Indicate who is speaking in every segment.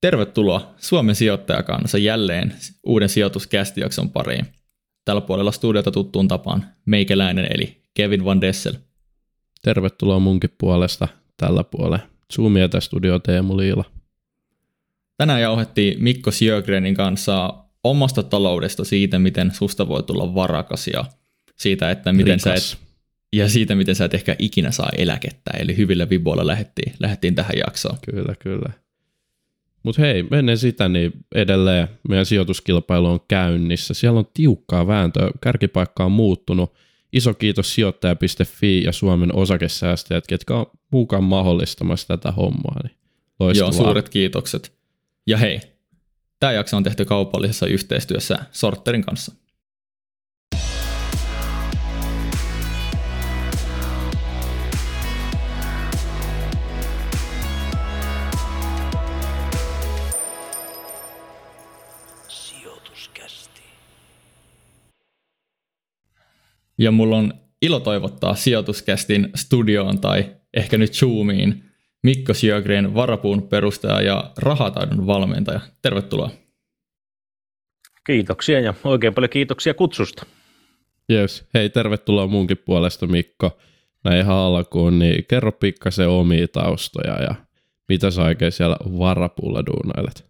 Speaker 1: Tervetuloa Suomen sijoittajakansa jälleen uuden sijoituskästijakson pariin. Tällä puolella studiota tuttuun tapaan meikäläinen eli Kevin Van Dessel.
Speaker 2: Tervetuloa munkin puolesta tällä puolella. Zoomia studio Teemu Liila.
Speaker 1: Tänään jauhettiin Mikko Sjögrenin kanssa omasta taloudesta siitä, miten susta voi tulla varakas ja siitä, että miten Rikas. sä et, ja siitä, miten sä et ehkä ikinä saa eläkettä. Eli hyvillä viboilla lähdettiin, lähdettiin tähän jaksoon.
Speaker 2: Kyllä, kyllä. Mutta hei, ennen sitä niin edelleen meidän sijoituskilpailu on käynnissä. Siellä on tiukkaa vääntöä, kärkipaikka on muuttunut. Iso kiitos sijoittaja.fi ja Suomen osakesäästäjät, ketkä on mukaan mahdollistamassa tätä hommaa. Niin.
Speaker 1: Joo, suuret kiitokset. Ja hei, tämä jakso on tehty kaupallisessa yhteistyössä Sorterin kanssa. Ja mulla on ilo toivottaa sijoituskästin studioon tai ehkä nyt Zoomiin Mikko Sjögren, varapuun perustaja ja rahataidon valmentaja. Tervetuloa.
Speaker 3: Kiitoksia ja oikein paljon kiitoksia kutsusta.
Speaker 2: Yes. Hei, tervetuloa munkin puolesta Mikko. Näin ihan alkuun, niin kerro pikkasen omia taustoja ja mitä sä oikein siellä varapuulla duunailet?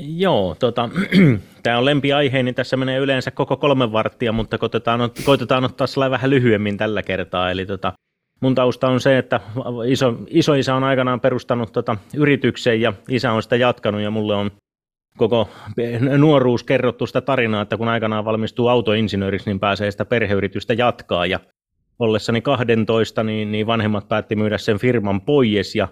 Speaker 3: Joo, tota, tämä on lempiaihe, niin tässä menee yleensä koko kolme varttia, mutta koitetaan, koitetaan ottaa sellainen vähän lyhyemmin tällä kertaa. Eli tota, mun tausta on se, että iso, iso isä on aikanaan perustanut tota yrityksen ja isä on sitä jatkanut ja mulle on koko nuoruus kerrottu sitä tarinaa, että kun aikanaan valmistuu autoinsinööriksi, niin pääsee sitä perheyritystä jatkaa ja ollessani 12, niin, niin vanhemmat päätti myydä sen firman pois ja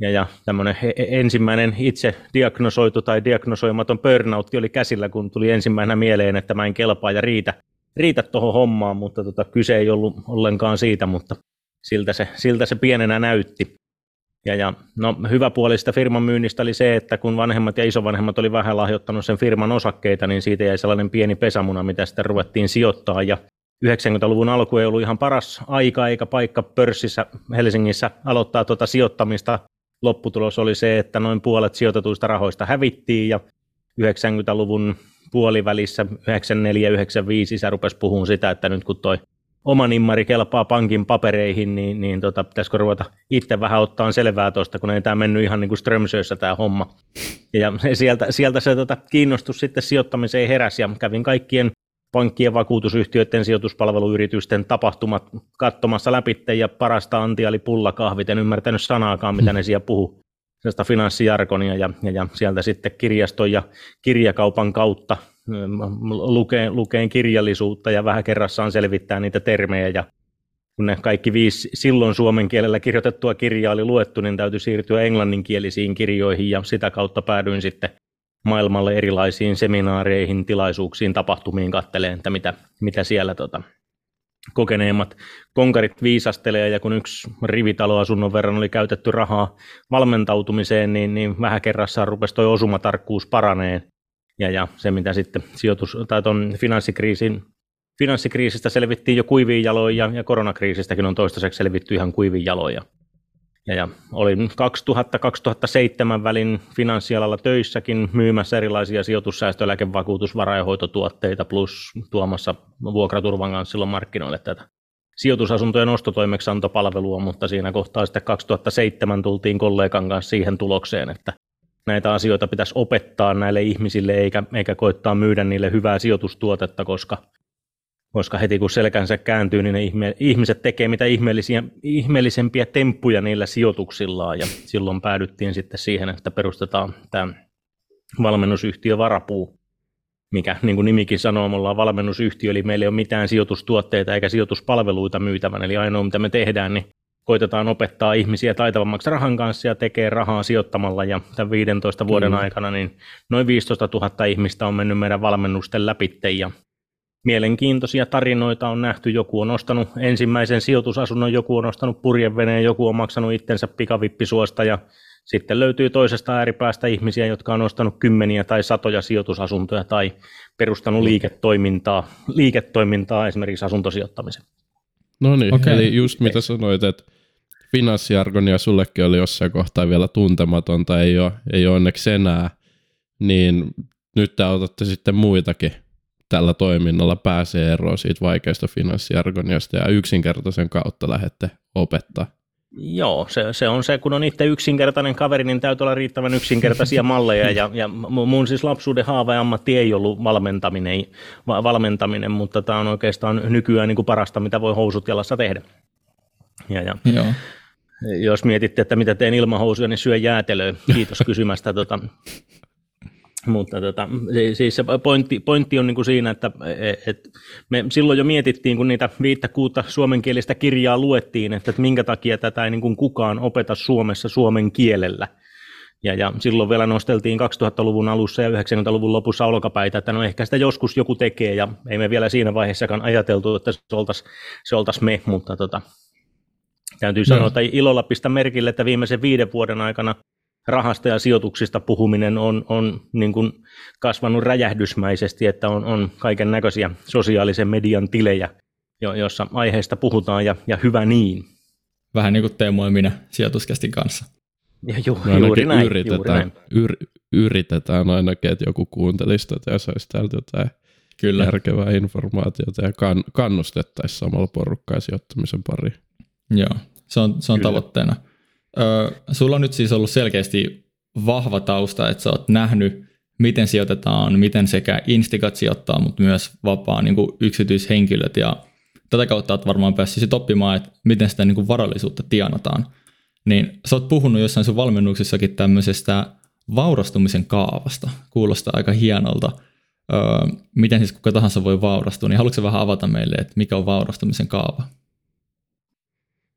Speaker 3: ja, ja tämmöinen ensimmäinen itse diagnosoitu tai diagnosoimaton burnout oli käsillä, kun tuli ensimmäisenä mieleen, että mä en kelpaa ja riitä, riitä tuohon hommaan, mutta tota, kyse ei ollut ollenkaan siitä, mutta siltä se, siltä se pienenä näytti. Ja, ja no, hyvä puoli sitä firman myynnistä oli se, että kun vanhemmat ja isovanhemmat oli vähän lahjoittanut sen firman osakkeita, niin siitä jäi sellainen pieni pesamuna, mitä sitten ruvettiin sijoittaa. Ja 90-luvun alku ei ollut ihan paras aika eikä paikka pörssissä Helsingissä aloittaa tuota sijoittamista lopputulos oli se, että noin puolet sijoitetuista rahoista hävittiin ja 90-luvun puolivälissä 94-95 isä rupesi puhumaan sitä, että nyt kun toi oma nimmari kelpaa pankin papereihin, niin, niin tota, pitäisikö ruveta itse vähän ottaa selvää tuosta, kun ei tämä mennyt ihan niin kuin Strömsössä tämä homma. Ja sieltä, sieltä se tota, kiinnostus sitten sijoittamiseen heräsi ja kävin kaikkien pankkien, vakuutusyhtiöiden, sijoituspalveluyritysten tapahtumat katsomassa läpi ja parasta antia oli pullakahvit, en ymmärtänyt sanaakaan, mitä ne siellä puhu sellaista finanssijarkonia ja, ja, ja, sieltä sitten kirjaston ja kirjakaupan kautta lukeen, lukeen kirjallisuutta ja vähän kerrassaan selvittää niitä termejä. Ja kun ne kaikki viisi silloin suomen kielellä kirjoitettua kirjaa oli luettu, niin täytyy siirtyä englanninkielisiin kirjoihin ja sitä kautta päädyin sitten maailmalle erilaisiin seminaareihin, tilaisuuksiin, tapahtumiin katteleen, että mitä, mitä siellä tota, kokeneemmat konkarit viisastelee, ja kun yksi rivitaloasunnon verran oli käytetty rahaa valmentautumiseen, niin, niin vähän kerrassaan rupesi tuo osumatarkkuus paraneen. Ja, ja se, mitä sitten sijoitus, tai ton finanssikriisin, finanssikriisistä selvittiin jo kuiviin jaloin, ja, koronakriisistäkin on toistaiseksi selvitty ihan kuiviin jaloin. Ja, ja olin 2000-2007 välin finanssialalla töissäkin myymässä erilaisia sijoitussäästö-, eläkevakuutus-, varainhoitotuotteita plus tuomassa vuokraturvan kanssa silloin markkinoille tätä sijoitusasuntojen ostotoimeksiantopalvelua, mutta siinä kohtaa sitten 2007 tultiin kollegan kanssa siihen tulokseen, että näitä asioita pitäisi opettaa näille ihmisille eikä, eikä koittaa myydä niille hyvää sijoitustuotetta, koska koska heti kun selkänsä kääntyy, niin ne ihme, ihmiset tekee mitä ihmeellisiä, ihmeellisempiä temppuja niillä sijoituksillaan, ja silloin päädyttiin sitten siihen, että perustetaan tämä valmennusyhtiö Varapuu, mikä niin kuin nimikin sanoo, me ollaan valmennusyhtiö, eli meillä ei ole mitään sijoitustuotteita eikä sijoituspalveluita myytävän, eli ainoa mitä me tehdään, niin koitetaan opettaa ihmisiä taitavammaksi rahan kanssa ja tekee rahaa sijoittamalla. Ja tämän 15 vuoden mm. aikana niin noin 15 000 ihmistä on mennyt meidän valmennusten läpi ja mielenkiintoisia tarinoita on nähty. Joku on ostanut ensimmäisen sijoitusasunnon, joku on ostanut purjeveneen, joku on maksanut itsensä pikavippisuosta ja sitten löytyy toisesta ääripäästä ihmisiä, jotka on ostanut kymmeniä tai satoja sijoitusasuntoja tai perustanut liiketoimintaa, liiketoimintaa esimerkiksi asuntosijoittamisen.
Speaker 2: No niin, okay. eli just mitä sanoit, että finanssiargonia sullekin oli jossain kohtaa vielä tuntematonta, ei ole, ei ole onneksi enää, niin nyt te otatte sitten muitakin tällä toiminnalla pääsee eroon siitä vaikeasta finanssiargoniasta ja yksinkertaisen kautta lähette opettaa.
Speaker 3: Joo, se, se on se, kun on itse yksinkertainen kaveri, niin täytyy olla riittävän yksinkertaisia malleja. Ja, ja mun siis lapsuuden haava ja ammatti ei ollut valmentaminen, valmentaminen mutta tämä on oikeastaan nykyään niin kuin parasta, mitä voi housut jalassa tehdä. Ja, ja Joo. Jos mietitte, että mitä teen ilman housuja, niin syö jäätelöä. Kiitos kysymästä. tota, mutta tota, siis se pointti, pointti on niin kuin siinä, että et me silloin jo mietittiin, kun niitä viittä kuutta suomenkielistä kirjaa luettiin, että, että minkä takia tätä ei niin kuin kukaan opeta Suomessa suomen kielellä. Ja, ja silloin vielä nosteltiin 2000-luvun alussa ja 90-luvun lopussa olkapäitä, että no ehkä sitä joskus joku tekee, ja ei me vielä siinä vaiheessakaan ajateltu, että se oltaisiin se oltais me, mutta tota, täytyy no. sanoa, että ilolla pistä merkille, että viimeisen viiden vuoden aikana rahasta ja sijoituksista puhuminen on, on niin kuin kasvanut räjähdysmäisesti, että on, on kaiken näköisiä sosiaalisen median tilejä, jo, jossa aiheesta puhutaan ja, ja hyvä niin.
Speaker 1: Vähän niin kuin Teemu ja minä sijoituskästin kanssa.
Speaker 3: Ja ju, no juuri, näin,
Speaker 2: yritetään,
Speaker 3: juuri näin.
Speaker 2: Yr, yritetään ainakin, että joku kuuntelisi tätä ja saisi täältä jotain Kyllä. järkevää informaatiota ja kan, kannustettaisiin samalla porukkaa sijoittamisen pariin.
Speaker 1: Joo, se on, se on tavoitteena. Ö, sulla on nyt siis ollut selkeästi vahva tausta, että sä oot nähnyt, miten sijoitetaan, miten sekä instigat sijoittaa, mutta myös vapaa niin kuin yksityishenkilöt ja tätä kautta oot varmaan päässyt oppimaan, että miten sitä niin kuin varallisuutta tienataan. Niin sä oot puhunut jossain sun valmennuksissakin tämmöisestä vaurastumisen kaavasta. Kuulostaa aika hienolta. Öö, miten siis kuka tahansa voi vaurastua, niin haluatko vähän avata meille, että mikä on vaurastumisen kaava?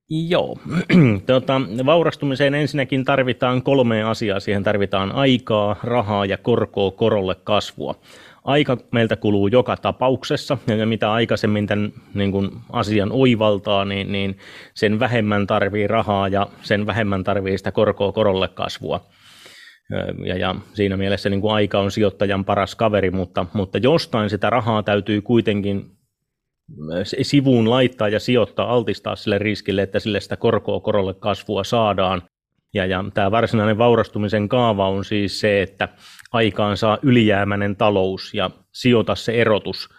Speaker 3: Joo. Tota, vaurastumiseen ensinnäkin tarvitaan kolme asiaa. Siihen tarvitaan aikaa, rahaa ja korkoa korolle kasvua. Aika meiltä kuluu joka tapauksessa, ja mitä aikaisemmin tämän niin kuin asian oivaltaa, niin, niin sen vähemmän tarvii rahaa ja sen vähemmän tarvii sitä korkoa korolle kasvua. Ja, ja siinä mielessä niin kuin aika on sijoittajan paras kaveri, mutta, mutta jostain sitä rahaa täytyy kuitenkin sivuun laittaa ja sijoittaa, altistaa sille riskille, että sille sitä korkoa korolle kasvua saadaan. Ja, ja tämä varsinainen vaurastumisen kaava on siis se, että aikaan saa ylijäämäinen talous ja sijoita se erotus.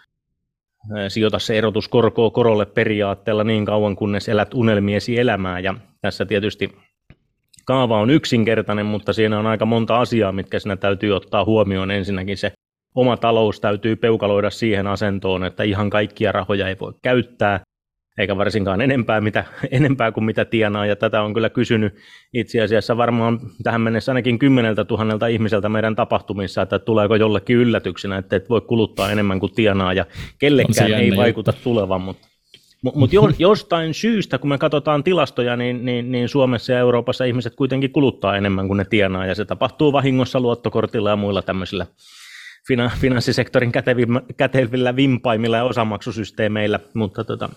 Speaker 3: Sijoita se erotus korkoa korolle periaatteella niin kauan, kunnes elät unelmiesi elämää. Ja tässä tietysti kaava on yksinkertainen, mutta siinä on aika monta asiaa, mitkä siinä täytyy ottaa huomioon. Ensinnäkin se oma talous täytyy peukaloida siihen asentoon, että ihan kaikkia rahoja ei voi käyttää, eikä varsinkaan enempää, mitä, enempää kuin mitä tienaa, ja tätä on kyllä kysynyt itse asiassa varmaan tähän mennessä ainakin kymmeneltä tuhannelta ihmiseltä meidän tapahtumissa, että tuleeko jollekin yllätyksenä, että et voi kuluttaa enemmän kuin tienaa, ja kellekään ei vaikuta juttu. tulevan, mutta mutta mut jostain syystä, kun me katsotaan tilastoja, niin, niin, niin Suomessa ja Euroopassa ihmiset kuitenkin kuluttaa enemmän kuin ne tienaa, ja se tapahtuu vahingossa luottokortilla ja muilla tämmöisillä finanssisektorin kätevillä vimpaimilla ja osamaksusysteemeillä, mutta tota,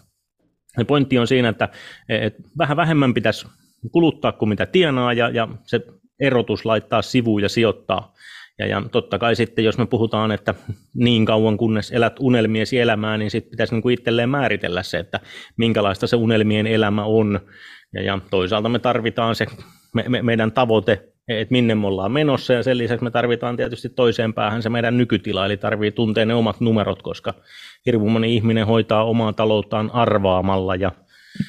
Speaker 3: pointti on siinä, että et vähän vähemmän pitäisi kuluttaa kuin mitä tienaa ja, ja se erotus laittaa sivuun ja sijoittaa. Ja, ja totta kai sitten, jos me puhutaan, että niin kauan kunnes elät unelmiesi elämää, niin sitten pitäisi niin kuin itselleen määritellä se, että minkälaista se unelmien elämä on. Ja, ja toisaalta me tarvitaan se me, me, meidän tavoite että minne me ollaan menossa, ja sen lisäksi me tarvitaan tietysti toiseen päähän se meidän nykytila, eli tarvii tuntea ne omat numerot, koska hirveän moni ihminen hoitaa omaa talouttaan arvaamalla, ja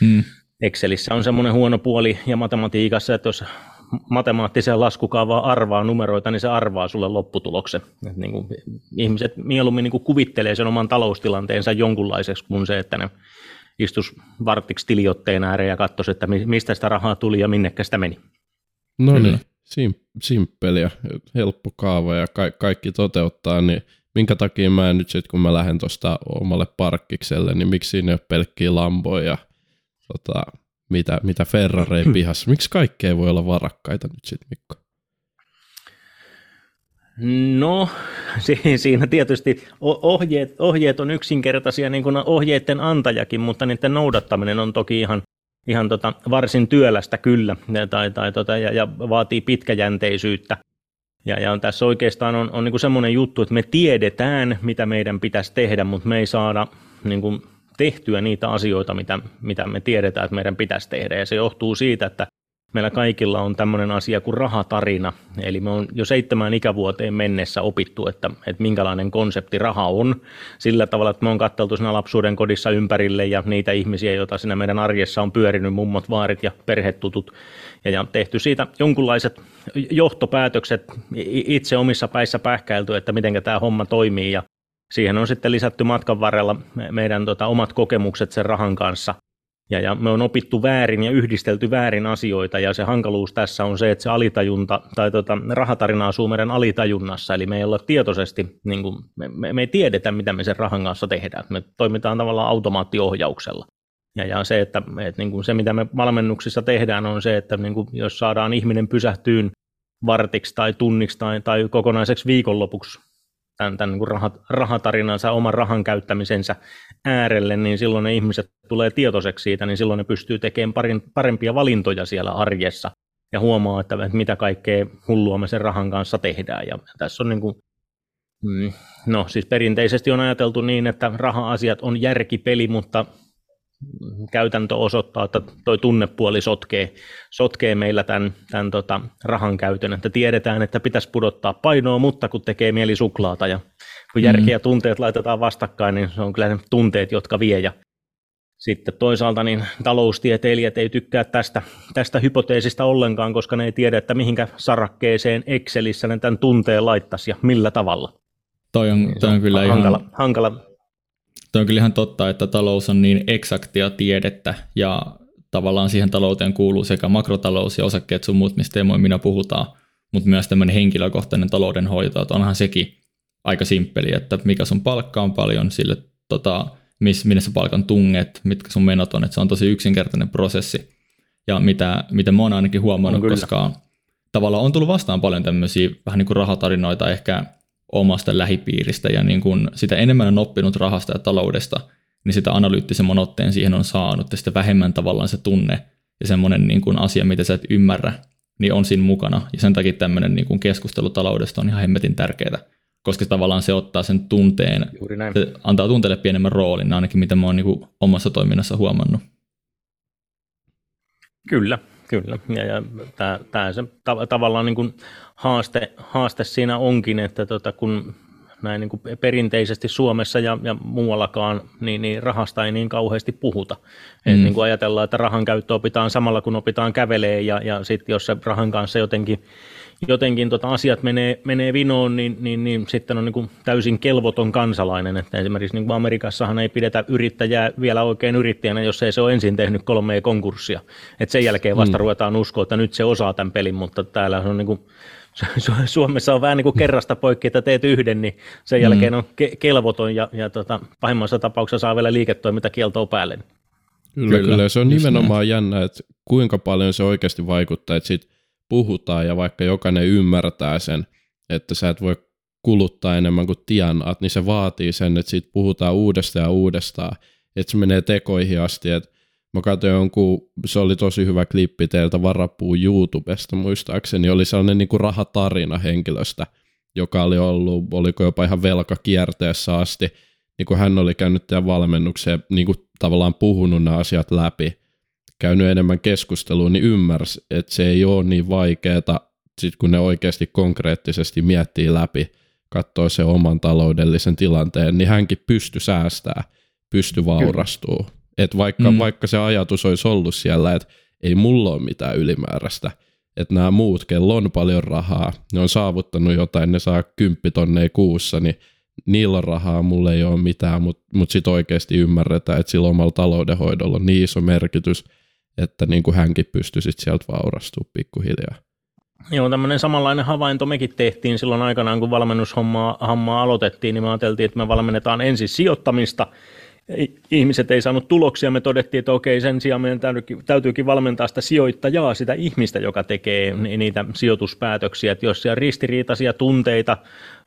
Speaker 3: mm. Excelissä on semmoinen huono puoli, ja matematiikassa, että jos matemaattiseen laskukaavaan arvaa numeroita, niin se arvaa sulle lopputuloksen. Et niin kuin ihmiset mieluummin niin kuin kuvittelee sen oman taloustilanteensa jonkunlaiseksi kuin se, että ne istus vartiksi tiliotteen ääreen ja katsoisi, että mistä sitä rahaa tuli ja minnekä sitä meni.
Speaker 2: No niin. Sim, simppeliä, helppo kaava ja ka- kaikki toteuttaa, niin minkä takia mä nyt sitten, kun mä lähden tuosta omalle parkkikselle, niin miksi siinä ei ole pelkkiä lamboja ja tota, mitä, mitä Ferrari pihassa? Miksi kaikkea voi olla varakkaita nyt sitten, Mikko?
Speaker 3: No, siinä tietysti ohjeet, ohjeet on yksinkertaisia, niin kuin ohjeiden antajakin, mutta niiden noudattaminen on toki ihan ihan tota, varsin työlästä kyllä tai, tai, tota, ja, ja, vaatii pitkäjänteisyyttä. Ja, ja tässä oikeastaan on, on niin semmoinen juttu, että me tiedetään, mitä meidän pitäisi tehdä, mutta me ei saada niin kuin, tehtyä niitä asioita, mitä, mitä me tiedetään, että meidän pitäisi tehdä. Ja se johtuu siitä, että meillä kaikilla on tämmöinen asia kuin rahatarina. Eli me on jo seitsemän ikävuoteen mennessä opittu, että, että minkälainen konsepti raha on. Sillä tavalla, että me on katteltu siinä lapsuuden kodissa ympärille ja niitä ihmisiä, joita siinä meidän arjessa on pyörinyt, mummot, vaarit ja perhetutut. Ja, ja tehty siitä jonkunlaiset johtopäätökset itse omissa päissä pähkäilty, että miten tämä homma toimii. Ja siihen on sitten lisätty matkan varrella meidän tota, omat kokemukset sen rahan kanssa – ja, ja me on opittu väärin ja yhdistelty väärin asioita, ja se hankaluus tässä on se, että se alitajunta, tai tota, rahatarina asuu meidän alitajunnassa, eli me ei olla tietoisesti, niin kuin, me, me, me ei tiedetä, mitä me sen rahan kanssa tehdään. Me toimitaan tavallaan automaattiohjauksella. Ja, ja se, että, että niin kuin se, mitä me valmennuksissa tehdään, on se, että niin kuin, jos saadaan ihminen pysähtyyn vartiksi tai tunniksi tai, tai kokonaiseksi viikonlopuksi tämän, tämän niin rahat, rahatarinansa, oman rahan käyttämisensä äärelle, niin silloin ne ihmiset tulee tietoiseksi siitä, niin silloin ne pystyy tekemään parin, parempia valintoja siellä arjessa ja huomaa, että, että mitä kaikkea hullua me sen rahan kanssa tehdään. Ja tässä on niin kuin, mm, no siis perinteisesti on ajateltu niin, että raha-asiat on järkipeli, mutta käytäntö osoittaa, että tuo tunnepuoli sotkee, sotkee meillä tämän, tämän tota, rahan käytön, että tiedetään, että pitäisi pudottaa painoa, mutta kun tekee mieli suklaata ja kun järki ja tunteet laitetaan vastakkain, niin se on kyllä ne tunteet, jotka vie. Ja sitten toisaalta niin taloustieteilijät ei tykkää tästä, tästä hypoteesista ollenkaan, koska ne ei tiedä, että mihinkä sarakkeeseen Excelissä ne tämän tunteen laittaisi ja millä tavalla.
Speaker 1: Toi on, niin toi on kyllä
Speaker 3: hankala,
Speaker 1: ihan,
Speaker 3: hankala,
Speaker 1: Toi on kyllä ihan totta, että talous on niin eksaktia tiedettä ja tavallaan siihen talouteen kuuluu sekä makrotalous ja osakkeet sun muut, mistä minä puhutaan, mutta myös tämmöinen henkilökohtainen taloudenhoito, että onhan sekin aika simppeli, että mikä sun palkka on paljon, sille tota, miss, minne sä palkan tunget, mitkä sun menot on, että se on tosi yksinkertainen prosessi. Ja mitä, mitä mä oon ainakin huomannut, koska tavallaan on tullut vastaan paljon tämmöisiä vähän niin kuin rahatarinoita ehkä omasta lähipiiristä ja niin kun sitä enemmän on oppinut rahasta ja taloudesta, niin sitä analyyttisemman otteen siihen on saanut ja sitä vähemmän tavallaan se tunne ja semmoinen niin kuin asia, mitä sä et ymmärrä, niin on siinä mukana. Ja sen takia tämmöinen niin kuin keskustelu taloudesta on ihan hemmetin tärkeää, koska tavallaan se ottaa sen tunteen, se antaa tunteelle pienemmän roolin, ainakin mitä mä oon niin kuin omassa toiminnassa huomannut.
Speaker 3: Kyllä, Kyllä, ja, ja tämä se ta- tavallaan niin kuin haaste, haaste siinä onkin, että tota, kun näin niin kuin perinteisesti Suomessa ja, ja muuallakaan, niin, niin rahasta ei niin kauheasti puhuta. Mm. Et niin kuin ajatellaan, että rahan käyttö opitaan samalla kun opitaan kävelee ja, ja sitten jos se rahan kanssa jotenkin jotenkin tota asiat menee, menee vinoon, niin, niin, niin sitten on niin kuin täysin kelvoton kansalainen. Että esimerkiksi niin kuin Amerikassahan ei pidetä yrittäjää vielä oikein yrittäjänä, jos ei se ole ensin tehnyt kolmea konkurssia. Et sen jälkeen vasta mm. ruvetaan uskoa, että nyt se osaa tämän pelin, mutta täällä on niin kuin, Suomessa on vähän niin kuin kerrasta poikki, että teet yhden, niin sen mm. jälkeen on ke- kelvoton ja, ja tota, pahimmassa tapauksessa saa vielä liiketoimintakieltoa päälle.
Speaker 2: Kyllä, kyllä. kyllä. Se on Just nimenomaan näin. jännä, että kuinka paljon se oikeasti vaikuttaa, että sit puhutaan ja vaikka jokainen ymmärtää sen, että sä et voi kuluttaa enemmän kuin tienaat, niin se vaatii sen, että siitä puhutaan uudestaan ja uudestaan, että se menee tekoihin asti, että mä katsoin jonkun, se oli tosi hyvä klippi teiltä Varapuu YouTubesta muistaakseni, oli sellainen niin kuin rahatarina henkilöstä, joka oli ollut, oliko jopa ihan velkakierteessä asti, niin kuin hän oli käynyt tämän valmennukseen, niin kuin tavallaan puhunut nämä asiat läpi, käynyt enemmän keskustelua, niin ymmärsi, että se ei ole niin vaikeaa, sit kun ne oikeasti konkreettisesti miettii läpi, katsoo se oman taloudellisen tilanteen, niin hänkin pysty säästää, pysty vaurastuu. Et vaikka, mm. vaikka se ajatus olisi ollut siellä, että ei mulla ole mitään ylimääräistä, että nämä muut, kello on paljon rahaa, ne on saavuttanut jotain, ne saa kymppitonneja kuussa, niin niillä on rahaa, mulla ei ole mitään, mutta mut sitten oikeasti ymmärretään, että sillä omalla taloudenhoidolla on niin iso merkitys, että niin kuin hänkin pystyi sitten sieltä vaurastumaan pikkuhiljaa.
Speaker 3: Joo, tämmöinen samanlainen havainto mekin tehtiin silloin aikanaan, kun valmennushommaa aloitettiin, niin me ajateltiin, että me valmennetaan ensin sijoittamista, ihmiset ei saanut tuloksia, me todettiin, että okei, sen sijaan meidän täytyykin, täytyykin valmentaa sitä sijoittajaa, sitä ihmistä, joka tekee niitä sijoituspäätöksiä, että jos siellä ristiriitaisia tunteita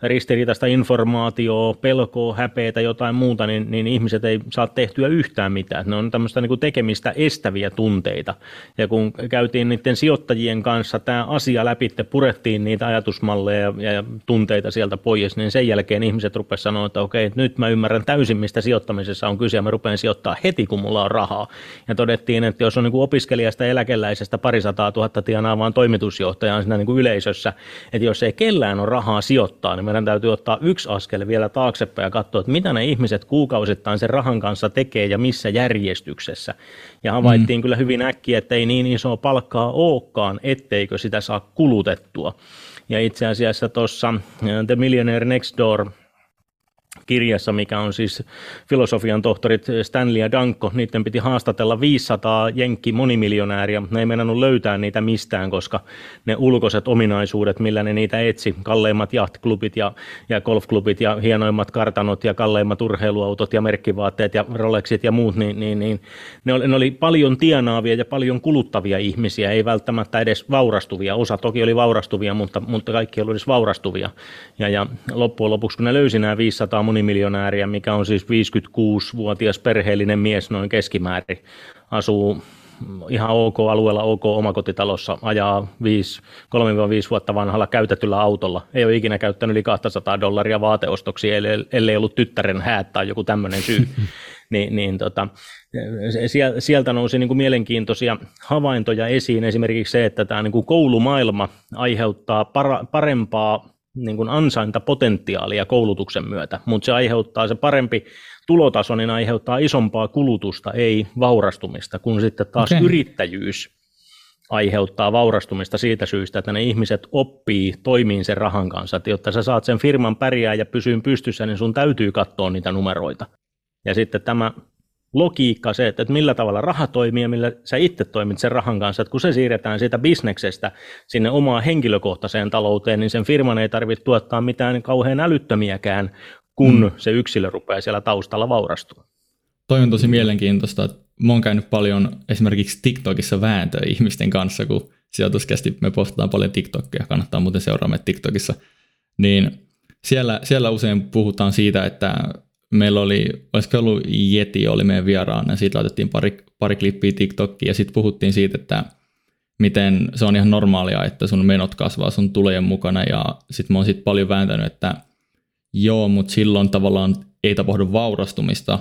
Speaker 3: ristiriitaista informaatiota, pelkoa, häpeitä, jotain muuta, niin, niin ihmiset ei saa tehtyä yhtään mitään. Ne on tämmöistä niin kuin tekemistä estäviä tunteita. Ja kun käytiin niiden sijoittajien kanssa tämä asia läpi, purettiin niitä ajatusmalleja ja, ja tunteita sieltä pois, niin sen jälkeen ihmiset rupesivat sanoa, että okei, nyt mä ymmärrän täysin, mistä sijoittamisessa on kyse, ja mä rupean sijoittaa heti, kun mulla on rahaa. Ja todettiin, että jos on niin kuin opiskelijasta eläkeläisestä parisataa tuhatta tienaa vaan toimitusjohtajaan siinä niin kuin yleisössä, että jos ei kellään ole rahaa sijoittaa, niin meidän täytyy ottaa yksi askel vielä taaksepäin ja katsoa, että mitä ne ihmiset kuukausittain sen rahan kanssa tekee ja missä järjestyksessä. Ja havaittiin mm. kyllä hyvin äkkiä, että ei niin isoa palkkaa olekaan, etteikö sitä saa kulutettua. Ja itse asiassa tuossa The Millionaire Next Door kirjassa, mikä on siis filosofian tohtorit Stanley ja Danko, niiden piti haastatella 500 jenkki monimiljonääriä. Ne ei meinannut löytää niitä mistään, koska ne ulkoiset ominaisuudet, millä ne niitä etsi, kalleimmat jahtklubit ja, ja golfklubit ja hienoimmat kartanot ja kalleimmat urheiluautot ja merkkivaatteet ja Rolexit ja muut, niin, niin, niin ne, oli, ne oli paljon tienaavia ja paljon kuluttavia ihmisiä, ei välttämättä edes vaurastuvia. Osa toki oli vaurastuvia, mutta, mutta kaikki oli edes vaurastuvia. Ja, ja loppujen lopuksi, kun ne löysi nämä 500 monimiljonääriä, mikä on siis 56-vuotias perheellinen mies noin keskimäärin. Asuu ihan ok alueella, ok omakotitalossa, ajaa 5, 3-5 vuotta vanhalla käytetyllä autolla. Ei ole ikinä käyttänyt yli 200 dollaria vaateostoksia, ellei ollut tyttären häät tai joku tämmöinen syy. niin, niin tota, sieltä nousi niin kuin mielenkiintoisia havaintoja esiin. Esimerkiksi se, että tämä niin kuin koulumaailma aiheuttaa para, parempaa niin kuin ansaintapotentiaalia koulutuksen myötä, mutta se aiheuttaa se parempi tulotaso, niin aiheuttaa isompaa kulutusta, ei vaurastumista, kun sitten taas okay. yrittäjyys aiheuttaa vaurastumista siitä syystä, että ne ihmiset oppii toimiin sen rahan kanssa, että jotta sä saat sen firman pärjää ja pysyyn pystyssä, niin sun täytyy katsoa niitä numeroita. Ja sitten tämä logiikka, se, että millä tavalla raha toimii ja millä sä itse toimit sen rahan kanssa, että kun se siirretään siitä bisneksestä sinne omaan henkilökohtaiseen talouteen, niin sen firman ei tarvitse tuottaa mitään kauhean älyttömiäkään, kun mm. se yksilö rupeaa siellä taustalla vaurastumaan.
Speaker 1: Toi on tosi mielenkiintoista, että mä oon käynyt paljon esimerkiksi TikTokissa vääntöä ihmisten kanssa, kun sijoituskästi me postataan paljon TikTokia, kannattaa muuten seuraa meitä TikTokissa, niin siellä, siellä usein puhutaan siitä, että meillä oli, olisiko ollut Yeti, oli meidän vieraana, ja siitä laitettiin pari, pari klippiä TikTokiin, ja sitten puhuttiin siitä, että miten se on ihan normaalia, että sun menot kasvaa sun tulojen mukana, ja sitten mä oon sit paljon vääntänyt, että joo, mutta silloin tavallaan ei tapahdu vaurastumista,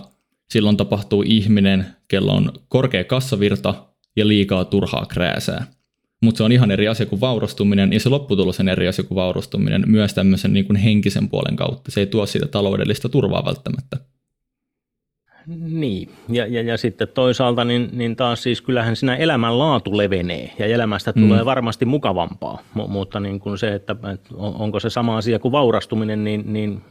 Speaker 1: silloin tapahtuu ihminen, kello on korkea kassavirta ja liikaa turhaa krääsää mutta se on ihan eri asia kuin vaurastuminen, ja se lopputulos on eri asia kuin vaurastuminen myös tämmöisen niin kuin henkisen puolen kautta. Se ei tuo sitä taloudellista turvaa välttämättä.
Speaker 3: Niin, ja, ja, ja sitten toisaalta niin, niin taas siis kyllähän siinä elämänlaatu levenee ja elämästä mm. tulee varmasti mukavampaa, M- mutta niin kuin se, että, onko se sama asia kuin vaurastuminen, niin, niin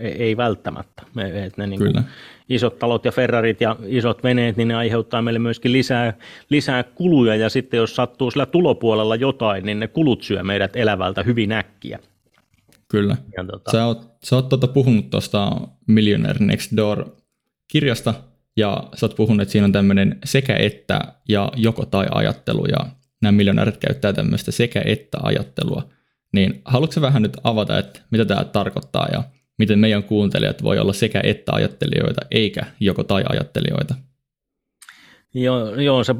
Speaker 3: ei, ei välttämättä. Et ne niin Kyllä. Kuin isot talot ja Ferrarit ja isot veneet, niin ne aiheuttaa meille myöskin lisää, lisää kuluja ja sitten jos sattuu sillä tulopuolella jotain, niin ne kulut syö meidät elävältä hyvin äkkiä.
Speaker 1: Kyllä. Ja tota... Sä oot, sä oot tuota puhunut tuosta Millionaire Next Door kirjasta, ja sä oot puhunut, että siinä on tämmöinen sekä että ja joko tai ajattelu, ja nämä miljonäärit käyttää tämmöistä sekä että ajattelua. Niin haluatko vähän nyt avata, että mitä tämä tarkoittaa ja miten meidän kuuntelijat voi olla sekä että ajattelijoita eikä joko tai ajattelijoita?
Speaker 3: Joo, joo se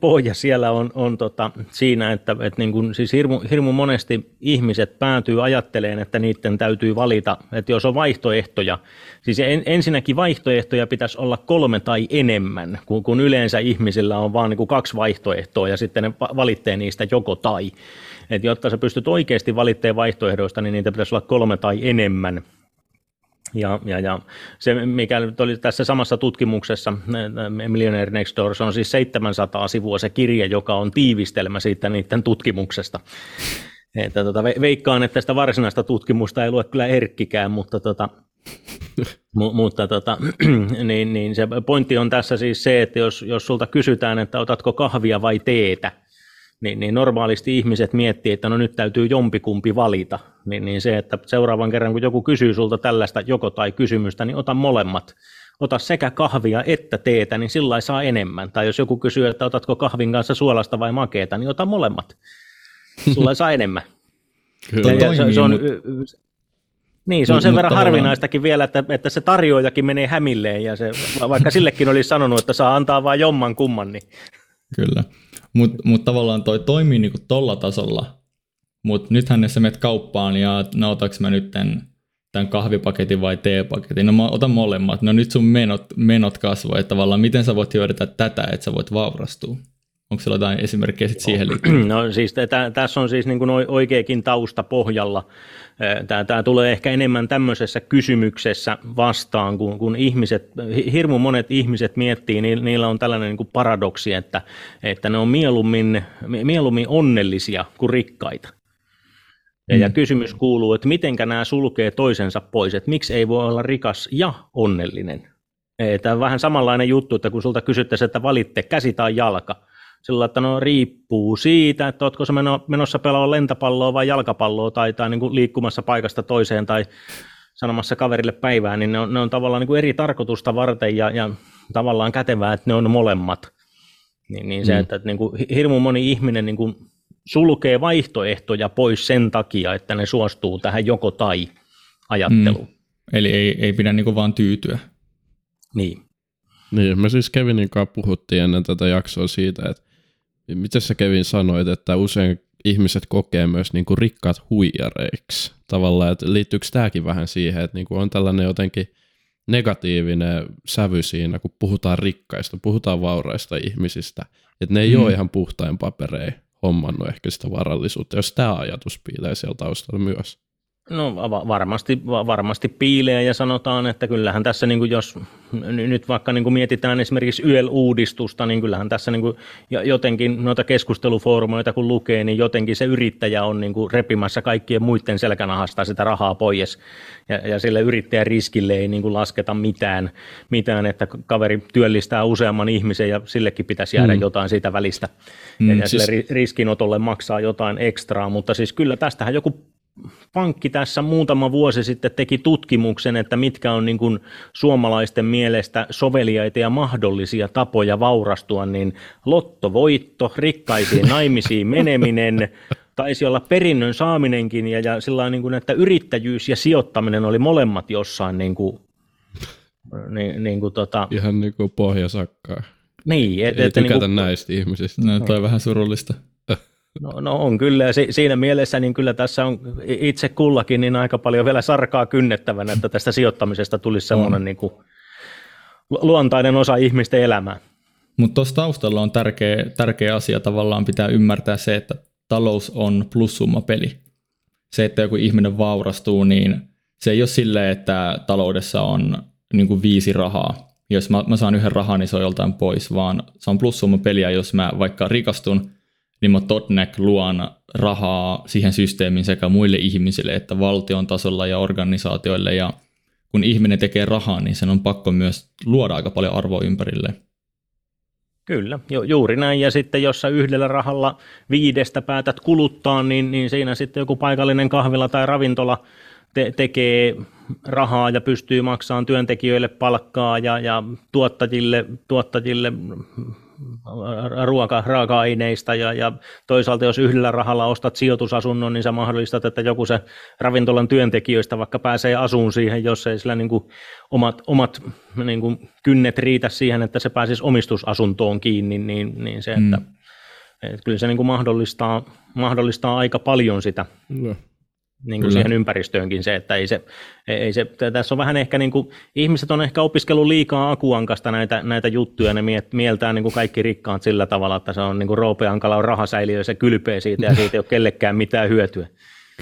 Speaker 3: pohja siellä on, on tota, siinä, että, että niin kun, siis hirmu, hirmu monesti ihmiset päätyy ajatteleen, että niiden täytyy valita, että jos on vaihtoehtoja, siis en, ensinnäkin vaihtoehtoja pitäisi olla kolme tai enemmän, kun, kun yleensä ihmisillä on vain niin kaksi vaihtoehtoa ja sitten ne valitsee niistä joko tai. että jotta sä pystyt oikeasti valitteen vaihtoehdoista, niin niitä pitäisi olla kolme tai enemmän. Ja, ja, ja se, mikä nyt oli tässä samassa tutkimuksessa, Millionaire Next Door, se on siis 700 sivua se kirja, joka on tiivistelmä siitä niiden tutkimuksesta. Että tota, veikkaan, että tästä varsinaista tutkimusta ei lue kyllä Erkkikään, mutta, tota, mu, mutta tota, niin, niin se pointti on tässä siis se, että jos, jos sulta kysytään, että otatko kahvia vai teetä, niin, niin normaalisti ihmiset miettii, että no nyt täytyy jompikumpi valita, niin, niin se, että seuraavan kerran kun joku kysyy sulta tällaista joko tai kysymystä, niin ota molemmat. Ota sekä kahvia että teetä, niin sillä saa enemmän. Tai jos joku kysyy, että otatko kahvin kanssa suolasta vai makeeta, niin ota molemmat. Sulla saa enemmän.
Speaker 1: Kyllä. Ja, toimii, se, se on, mutta...
Speaker 3: Niin, se on sen verran harvinaistakin vielä, että, että se tarjoajakin menee hämilleen, ja se, vaikka sillekin olisi sanonut, että saa antaa vain jomman kumman. Niin.
Speaker 1: Kyllä, mutta mut tavallaan toi toimii niinku tolla tasolla, mutta nythän sä menet kauppaan ja no otaks mä nyt tämän, tämän kahvipaketin vai teepaketin, no mä otan molemmat, no nyt sun menot, menot kasvoi, että tavallaan miten sä voit hyödyntää tätä, että sä voit vaurastua? Onko siellä jotain esimerkkejä sit siihen liittyen?
Speaker 3: No siis tässä on siis niin kuin oikeakin tausta pohjalla. Tämä tulee ehkä enemmän tämmöisessä kysymyksessä vastaan, kun, kun ihmiset, hirmu monet ihmiset miettii, niin niillä on tällainen niin kuin paradoksi, että, että ne on mieluummin, mieluummin onnellisia kuin rikkaita. Ja, mm. ja kysymys kuuluu, että mitenkä nämä sulkee toisensa pois, että miksi ei voi olla rikas ja onnellinen. Tämä on vähän samanlainen juttu, että kun sulta kysyttäisiin, että valitte käsi tai jalka, sillä että no riippuu siitä, että oletko se menossa pelaamaan lentopalloa vai jalkapalloa tai, tai niin kuin liikkumassa paikasta toiseen tai sanomassa kaverille päivää, niin ne on, ne on tavallaan niin kuin eri tarkoitusta varten ja, ja tavallaan kätevää, että ne on molemmat. Niin, niin se, mm. että, että niin kuin hirmu moni ihminen niin kuin sulkee vaihtoehtoja pois sen takia, että ne suostuu tähän joko tai ajatteluun. Mm.
Speaker 1: Eli ei, ei pidä niin kuin vaan tyytyä.
Speaker 3: Niin.
Speaker 2: Niin, me siis Kevinin kanssa puhuttiin ennen tätä jaksoa siitä, että miten sä Kevin sanoit, että usein ihmiset kokee myös niin kuin rikkaat huijareiksi tavallaan, että liittyykö tämäkin vähän siihen, että niin kuin on tällainen jotenkin negatiivinen sävy siinä, kun puhutaan rikkaista, puhutaan vauraista ihmisistä, että ne ei mm. ole ihan puhtain papereja hommannut ehkä sitä varallisuutta, jos tämä ajatus piilee siellä taustalla myös.
Speaker 3: No varmasti, varmasti piilee ja sanotaan, että kyllähän tässä, niin kuin jos nyt vaikka niin kuin mietitään esimerkiksi YEL-uudistusta, niin kyllähän tässä niin kuin jotenkin noita keskustelufoorumeita kun lukee, niin jotenkin se yrittäjä on niin kuin repimässä kaikkien muiden selkänahasta sitä rahaa pois ja, ja sille yrittäjän riskille ei niin kuin lasketa mitään, mitään, että kaveri työllistää useamman ihmisen ja sillekin pitäisi jäädä mm. jotain siitä välistä mm, ja siis... sille riskinotolle maksaa jotain ekstraa, mutta siis kyllä tästähän joku pankki tässä muutama vuosi sitten teki tutkimuksen, että mitkä on niin kuin suomalaisten mielestä soveliaita ja mahdollisia tapoja vaurastua, niin lottovoitto, rikkaisiin naimisiin meneminen, taisi olla perinnön saaminenkin ja, ja sillä niin kuin, että yrittäjyys ja sijoittaminen oli molemmat jossain niin kuin, niin, niin kuin tota...
Speaker 2: Ihan niin kuin pohjasakkaa.
Speaker 3: Niin,
Speaker 2: et, Ei et, tykätä niin kuin... näistä ihmisistä.
Speaker 1: No, toi vähän surullista.
Speaker 3: No, no on kyllä, ja siinä mielessä niin kyllä tässä on itse kullakin niin aika paljon vielä sarkaa kynnettävänä, että tästä sijoittamisesta tulisi semmoinen niin kuin luontainen osa ihmisten elämää.
Speaker 1: Mutta tuossa taustalla on tärkeä, tärkeä asia tavallaan pitää ymmärtää se, että talous on peli. Se, että joku ihminen vaurastuu, niin se ei ole silleen, että taloudessa on niin kuin viisi rahaa. Jos mä, mä saan yhden rahan, niin se on joltain pois, vaan se on peliä, jos mä vaikka rikastun, niin mä todnek luon rahaa siihen systeemiin sekä muille ihmisille että valtion tasolla ja organisaatioille ja kun ihminen tekee rahaa, niin sen on pakko myös luoda aika paljon arvoa ympärille.
Speaker 3: Kyllä, ju- juuri näin. Ja sitten jos sä yhdellä rahalla viidestä päätät kuluttaa, niin, niin siinä sitten joku paikallinen kahvila tai ravintola te- tekee rahaa ja pystyy maksamaan työntekijöille palkkaa ja, ja tuottajille, tuottajille ruoka, raaka-aineista ja, ja toisaalta jos yhdellä rahalla ostat sijoitusasunnon, niin sä mahdollistat, että joku se ravintolan työntekijöistä vaikka pääsee asuun siihen, jos ei sillä niin kuin omat, omat niin kuin kynnet riitä siihen, että se pääsisi omistusasuntoon kiinni, niin, niin se, että, mm. että kyllä se niin kuin mahdollistaa, mahdollistaa aika paljon sitä. No niin kuin siihen ympäristöönkin se, että ei se, ei se, tässä on vähän ehkä niin kuin, ihmiset on ehkä opiskellut liikaa akuankasta näitä, näitä juttuja, ne miet, mieltää niin kuin kaikki rikkaat sillä tavalla, että se on niin kuin Roope Ankala on rahasäiliö ja se kylpee siitä ja siitä ei ole kellekään mitään hyötyä.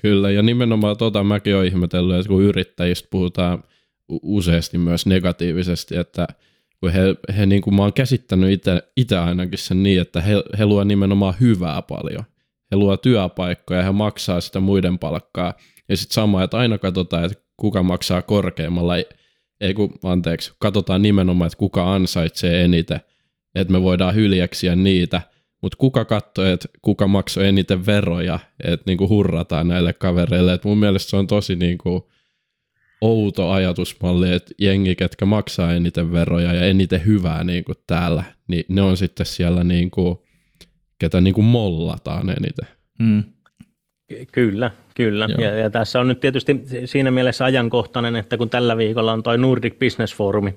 Speaker 2: Kyllä, ja nimenomaan tota mäkin olen ihmetellyt, että kun yrittäjistä puhutaan useasti myös negatiivisesti, että kun he, he niin kuin mä oon käsittänyt itse ainakin sen niin, että he, he luo nimenomaan hyvää paljon – he luo työpaikkoja ja he maksaa sitä muiden palkkaa. Ja sitten sama, että aina katsotaan, että kuka maksaa korkeammalla, ei kun, anteeksi, katsotaan nimenomaan, että kuka ansaitsee eniten, että me voidaan hyljäksiä niitä, mutta kuka katsoo, että kuka maksoi eniten veroja, että niinku hurrataan näille kavereille, että mun mielestä se on tosi niinku outo ajatusmalli, että jengi, ketkä maksaa eniten veroja ja eniten hyvää niinku täällä, niin ne on sitten siellä niinku ketä niin kuin mollataan eniten. Mm.
Speaker 3: Kyllä, kyllä. Ja, ja tässä on nyt tietysti siinä mielessä ajankohtainen, että kun tällä viikolla on tuo Nordic Business Forumi,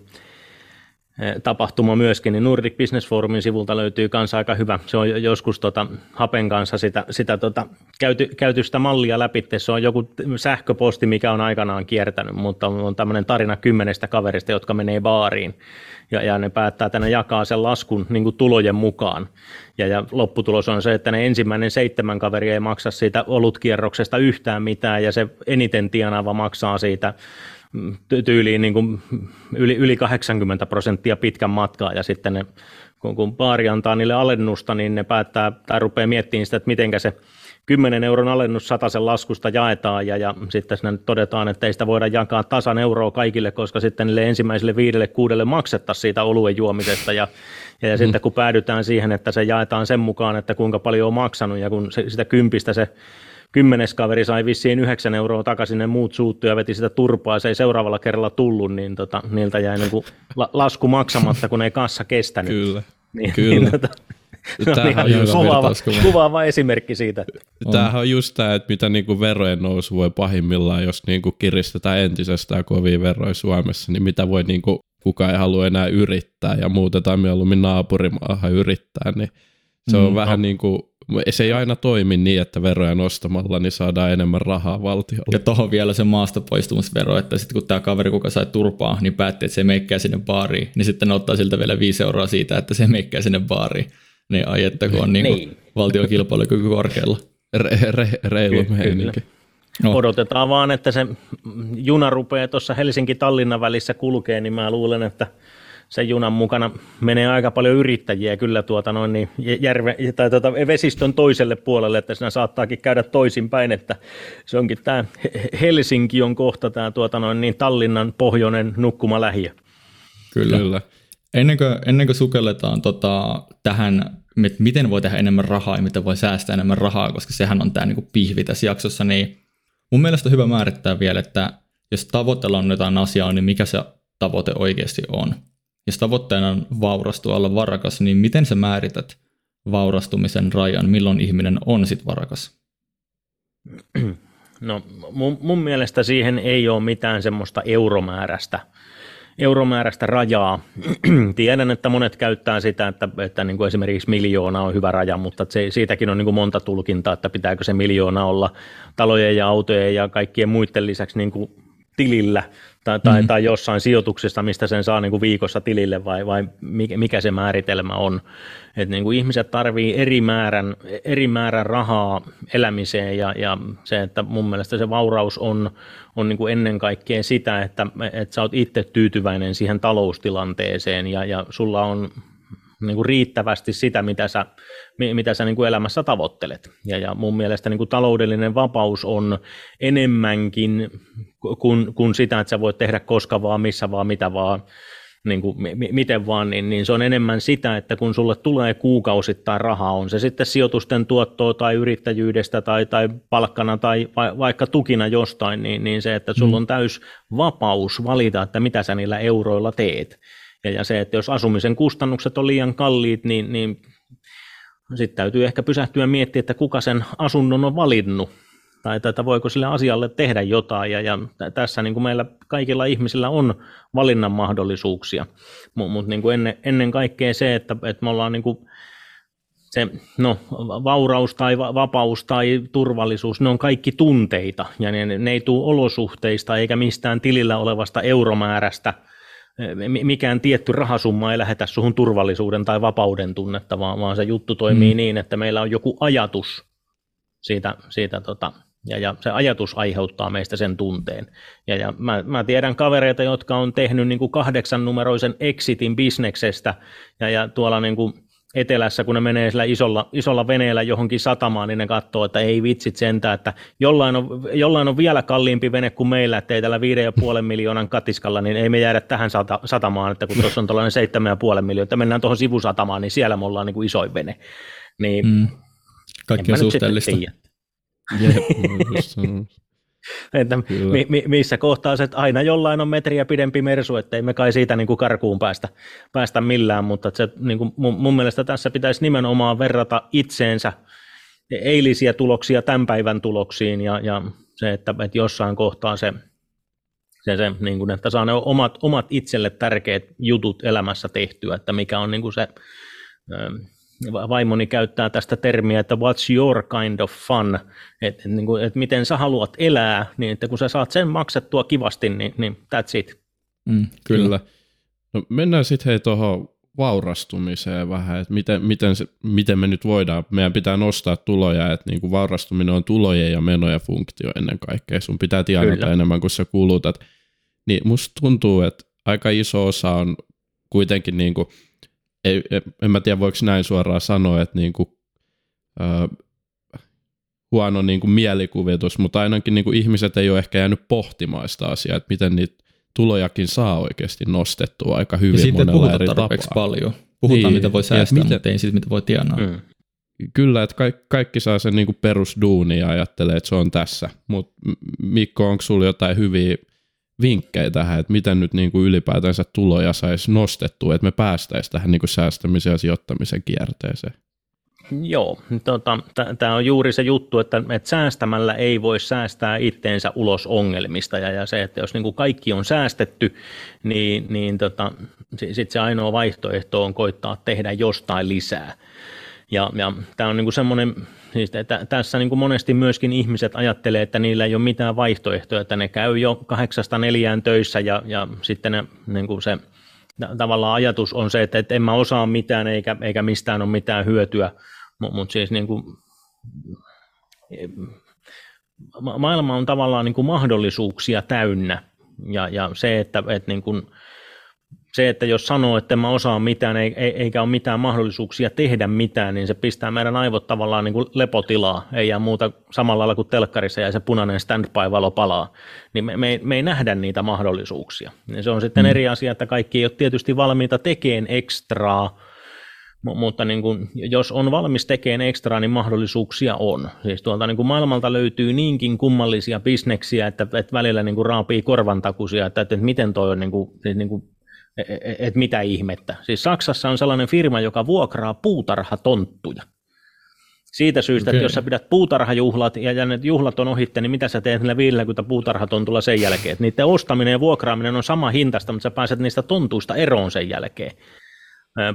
Speaker 3: Eh, tapahtuma myöskin, niin Nordic Business Forumin sivulta löytyy kanssa aika hyvä. Se on joskus tota, Hapen kanssa sitä, sitä tota, käyty, käyty sitä mallia läpi. Se on joku sähköposti, mikä on aikanaan kiertänyt, mutta on tämmöinen tarina kymmenestä kaverista, jotka menee baariin. Ja, ja ne päättää, että ne jakaa sen laskun niin kuin tulojen mukaan. Ja, ja lopputulos on se, että ne ensimmäinen seitsemän kaveria ei maksa siitä olutkierroksesta yhtään mitään, ja se eniten tienaava maksaa siitä tyyliin niin kuin yli, yli 80 prosenttia pitkän matkaa ja sitten ne, kun, kun baari antaa niille alennusta, niin ne päättää tai rupeaa miettimään sitä, että miten se 10 euron alennus sen laskusta jaetaan ja, ja sitten sinne todetaan, että ei sitä voida jakaa tasan euroa kaikille, koska sitten niille ensimmäisille viidelle kuudelle maksettaisiin siitä oluen juomisesta ja, ja, ja mm. sitten kun päädytään siihen, että se jaetaan sen mukaan, että kuinka paljon on maksanut ja kun se, sitä kympistä se kymmenes kaveri sai vissiin yhdeksän euroa takaisin, ne muut suuttu ja veti sitä turpaa, se ei seuraavalla kerralla tullut, niin tota, niiltä jäi niin kuin la- lasku maksamatta, kun ei kassa kestänyt.
Speaker 2: Kyllä,
Speaker 3: niin,
Speaker 2: kyllä. Niin, tota,
Speaker 3: Tämähän on just kuvaava, kuvaava esimerkki siitä.
Speaker 2: Tämähän on just tämä, että mitä niin kuin verojen nousu voi pahimmillaan, jos niin kuin kiristetään entisestään kovia veroja Suomessa, niin mitä voi niin kuin, kukaan ei halua enää yrittää ja muutetaan mieluummin naapurimaahan yrittää, niin se on mm, vähän no. niin kuin se ei aina toimi niin, että veroja nostamalla niin saadaan enemmän rahaa valtiolle.
Speaker 1: Ja tuohon vielä se maasta poistumusvero, että sitten kun tämä kaveri, kuka sai turpaa, niin päätti, että se meikkää sinne baariin, niin sitten ne ottaa siltä vielä 5 euroa siitä, että se meikkää sinne baariin. Niin ai että kun on niin niin. valtion kilpailukyky korkealla.
Speaker 2: Re, re, reilu meininki.
Speaker 3: No. Odotetaan vaan, että se juna rupeaa tuossa Helsinki-Tallinnan välissä kulkee, niin mä luulen, että – sen junan mukana menee aika paljon yrittäjiä kyllä tuota noin, niin järve, tai tuota vesistön toiselle puolelle, että siinä saattaakin käydä toisinpäin, että se onkin tämä Helsinki on kohta tämä tuota noin, niin Tallinnan pohjoinen nukkuma lähiö.
Speaker 1: Kyllä. kyllä. Ennen kuin, ennen kuin sukelletaan tota, tähän, että miten voi tehdä enemmän rahaa ja miten voi säästää enemmän rahaa, koska sehän on tämä niin pihvi tässä jaksossa, niin mun mielestä on hyvä määrittää vielä, että jos tavoitellaan jotain asiaa, niin mikä se tavoite oikeasti on. Jos tavoitteena on vaurastua, olla varakas, niin miten sä määrität vaurastumisen rajan, milloin ihminen on sitten varakas?
Speaker 3: No mun, mun mielestä siihen ei ole mitään semmoista euromäärästä, euromääräistä rajaa. Tiedän, että monet käyttää sitä, että, että niin kuin esimerkiksi miljoona on hyvä raja, mutta se, siitäkin on niin kuin monta tulkintaa, että pitääkö se miljoona olla talojen ja autojen ja kaikkien muiden lisäksi niin kuin tilillä tai, tai, mm. tai jossain sijoituksesta, mistä sen saa niin kuin viikossa tilille vai, vai mikä se määritelmä on. Et niin kuin ihmiset tarvii eri määrän, eri määrän rahaa elämiseen ja, ja se, että mun mielestä se vauraus on, on niin kuin ennen kaikkea sitä, että, että sä oot itse tyytyväinen siihen taloustilanteeseen ja, ja sulla on niin kuin riittävästi sitä, mitä sä, mitä sä niin kuin elämässä tavoittelet. Ja, ja mun mielestä niin kuin taloudellinen vapaus on enemmänkin kuin, kuin sitä, että sä voit tehdä koska vaan, missä vaan, mitä vaan, niin kuin, miten vaan, niin, niin se on enemmän sitä, että kun sulle tulee kuukausittain rahaa, on se sitten sijoitusten tuottoa tai yrittäjyydestä tai, tai palkkana tai va, vaikka tukina jostain, niin, niin se, että sulla mm. on täys vapaus valita, että mitä sä niillä euroilla teet. Ja, ja se, että jos asumisen kustannukset on liian kalliit, niin, niin sitten täytyy ehkä pysähtyä miettiä, että kuka sen asunnon on valinnut, tai että voiko sille asialle tehdä jotain, ja, ja tässä niin kuin meillä kaikilla ihmisillä on valinnan mahdollisuuksia, mutta mut niin kuin ennen, ennen kaikkea se, että, että me ollaan niin kuin se no, vauraus tai vapaus tai turvallisuus, ne on kaikki tunteita, ja ne, ne ei tule olosuhteista eikä mistään tilillä olevasta euromäärästä – mikään tietty rahasumma ei lähetä suhun turvallisuuden tai vapauden tunnetta, vaan, vaan se juttu toimii mm. niin, että meillä on joku ajatus siitä, siitä tota, ja, ja se ajatus aiheuttaa meistä sen tunteen. Ja, ja mä, mä tiedän kavereita, jotka on tehnyt niin kuin kahdeksan numeroisen exitin bisneksestä, ja, ja tuolla niin kuin etelässä, kun ne menee sillä isolla, isolla veneellä johonkin satamaan, niin ne katsoo, että ei vitsit sentään, että jollain on, jollain on vielä kalliimpi vene kuin meillä, että ei tällä 5,5 miljoonan katiskalla, niin ei me jäädä tähän sata, satamaan, että kun tuossa on tällainen 7,5 miljoonaa, että mennään tuohon sivusatamaan, niin siellä me ollaan niin kuin isoin vene. Niin, mm.
Speaker 1: Kaikki on suhteellista.
Speaker 3: että mi, mi, missä kohtaa se, että aina jollain on metriä pidempi mersu, että ei me kai siitä niin kuin karkuun päästä, päästä millään, mutta se, niin kuin mun, mun mielestä tässä pitäisi nimenomaan verrata itseensä eilisiä tuloksia tämän päivän tuloksiin ja, ja se, että, että jossain kohtaa se, se, se niin kuin, että saa ne omat, omat itselle tärkeät jutut elämässä tehtyä, että mikä on niin kuin se, vaimoni käyttää tästä termiä, että what's your kind of fun, että, niin kuin, että miten sä haluat elää, niin että kun sä saat sen maksettua kivasti, niin, niin that's it.
Speaker 2: Mm, kyllä. No mennään sitten hei tuohon vaurastumiseen vähän, että miten, miten, se, miten me nyt voidaan, meidän pitää nostaa tuloja, että niin kuin vaurastuminen on tulojen ja menojen funktio ennen kaikkea, sun pitää tienata enemmän kuin sä kulutat, niin musta tuntuu, että aika iso osa on kuitenkin, niin kuin, ei, en mä tiedä voiko näin suoraan sanoa, että niin kuin, äh, huono niin kuin mielikuvitus, mutta ainakin niin kuin ihmiset ei ole ehkä jäänyt pohtimaan sitä asiaa, että miten niitä tulojakin saa oikeasti nostettua aika hyvin ja
Speaker 1: sitten monella eri tapaa. paljon. Puhutaan, niin, mitä voi säästää, miten, mutta ei siitä, mitä voi tienaa. Mm.
Speaker 2: Kyllä, että kaikki, kaikki saa sen niin perusduuni ja ajattelee, että se on tässä. Mutta Mikko, onko sinulla jotain hyviä vinkkejä tähän, että miten nyt niin kuin ylipäätänsä tuloja saisi nostettua, että me päästäisiin tähän niin kuin säästämisen ja sijoittamisen kierteeseen?
Speaker 3: Joo, tota, tämä on juuri se juttu, että, että säästämällä ei voi säästää itteensä ulos ongelmista ja, ja se, että jos niin kuin kaikki on säästetty, niin, niin tota, sitten se ainoa vaihtoehto on koittaa tehdä jostain lisää. Ja, ja tämä on niin semmoinen, siis että tässä niin kuin monesti myöskin ihmiset ajattelee, että niillä ei ole mitään vaihtoehtoja, että ne käy jo kahdeksasta neljään töissä ja, ja sitten ne, niin kuin se tavallaan ajatus on se, että, että en mä osaa mitään eikä, eikä mistään ole mitään hyötyä, mutta mut siis niin kuin, maailma on tavallaan niin kuin mahdollisuuksia täynnä. Ja, ja se, että, että niin kuin, se, että jos sanoo, että mä osaan mitään eikä ole mitään mahdollisuuksia tehdä mitään, niin se pistää meidän aivot tavallaan niin kuin lepotilaa. Ei jää muuta samalla lailla kuin telkkarissa ja se punainen standby-valo palaa. Niin me, me, me ei nähdä niitä mahdollisuuksia. Ja se on sitten mm. eri asia, että kaikki ei ole tietysti valmiita tekemään ekstraa, mutta niin kuin, jos on valmis tekemään ekstraa, niin mahdollisuuksia on. Siis tuolta niin kuin maailmalta löytyy niinkin kummallisia bisneksiä, että, että välillä niin kuin raapii korvantakuisia, että, että miten toi on niin kuin, siis niin kuin että e, et mitä ihmettä. Siis Saksassa on sellainen firma, joka vuokraa puutarhatonttuja. Siitä syystä, okay. että jos sä pidät puutarhajuhlat ja ne juhlat on ohitte, niin mitä sä teet niillä 50 puutarhatontulla sen jälkeen? Että niiden ostaminen ja vuokraaminen on sama hintasta, mutta sä pääset niistä tontuista eroon sen jälkeen.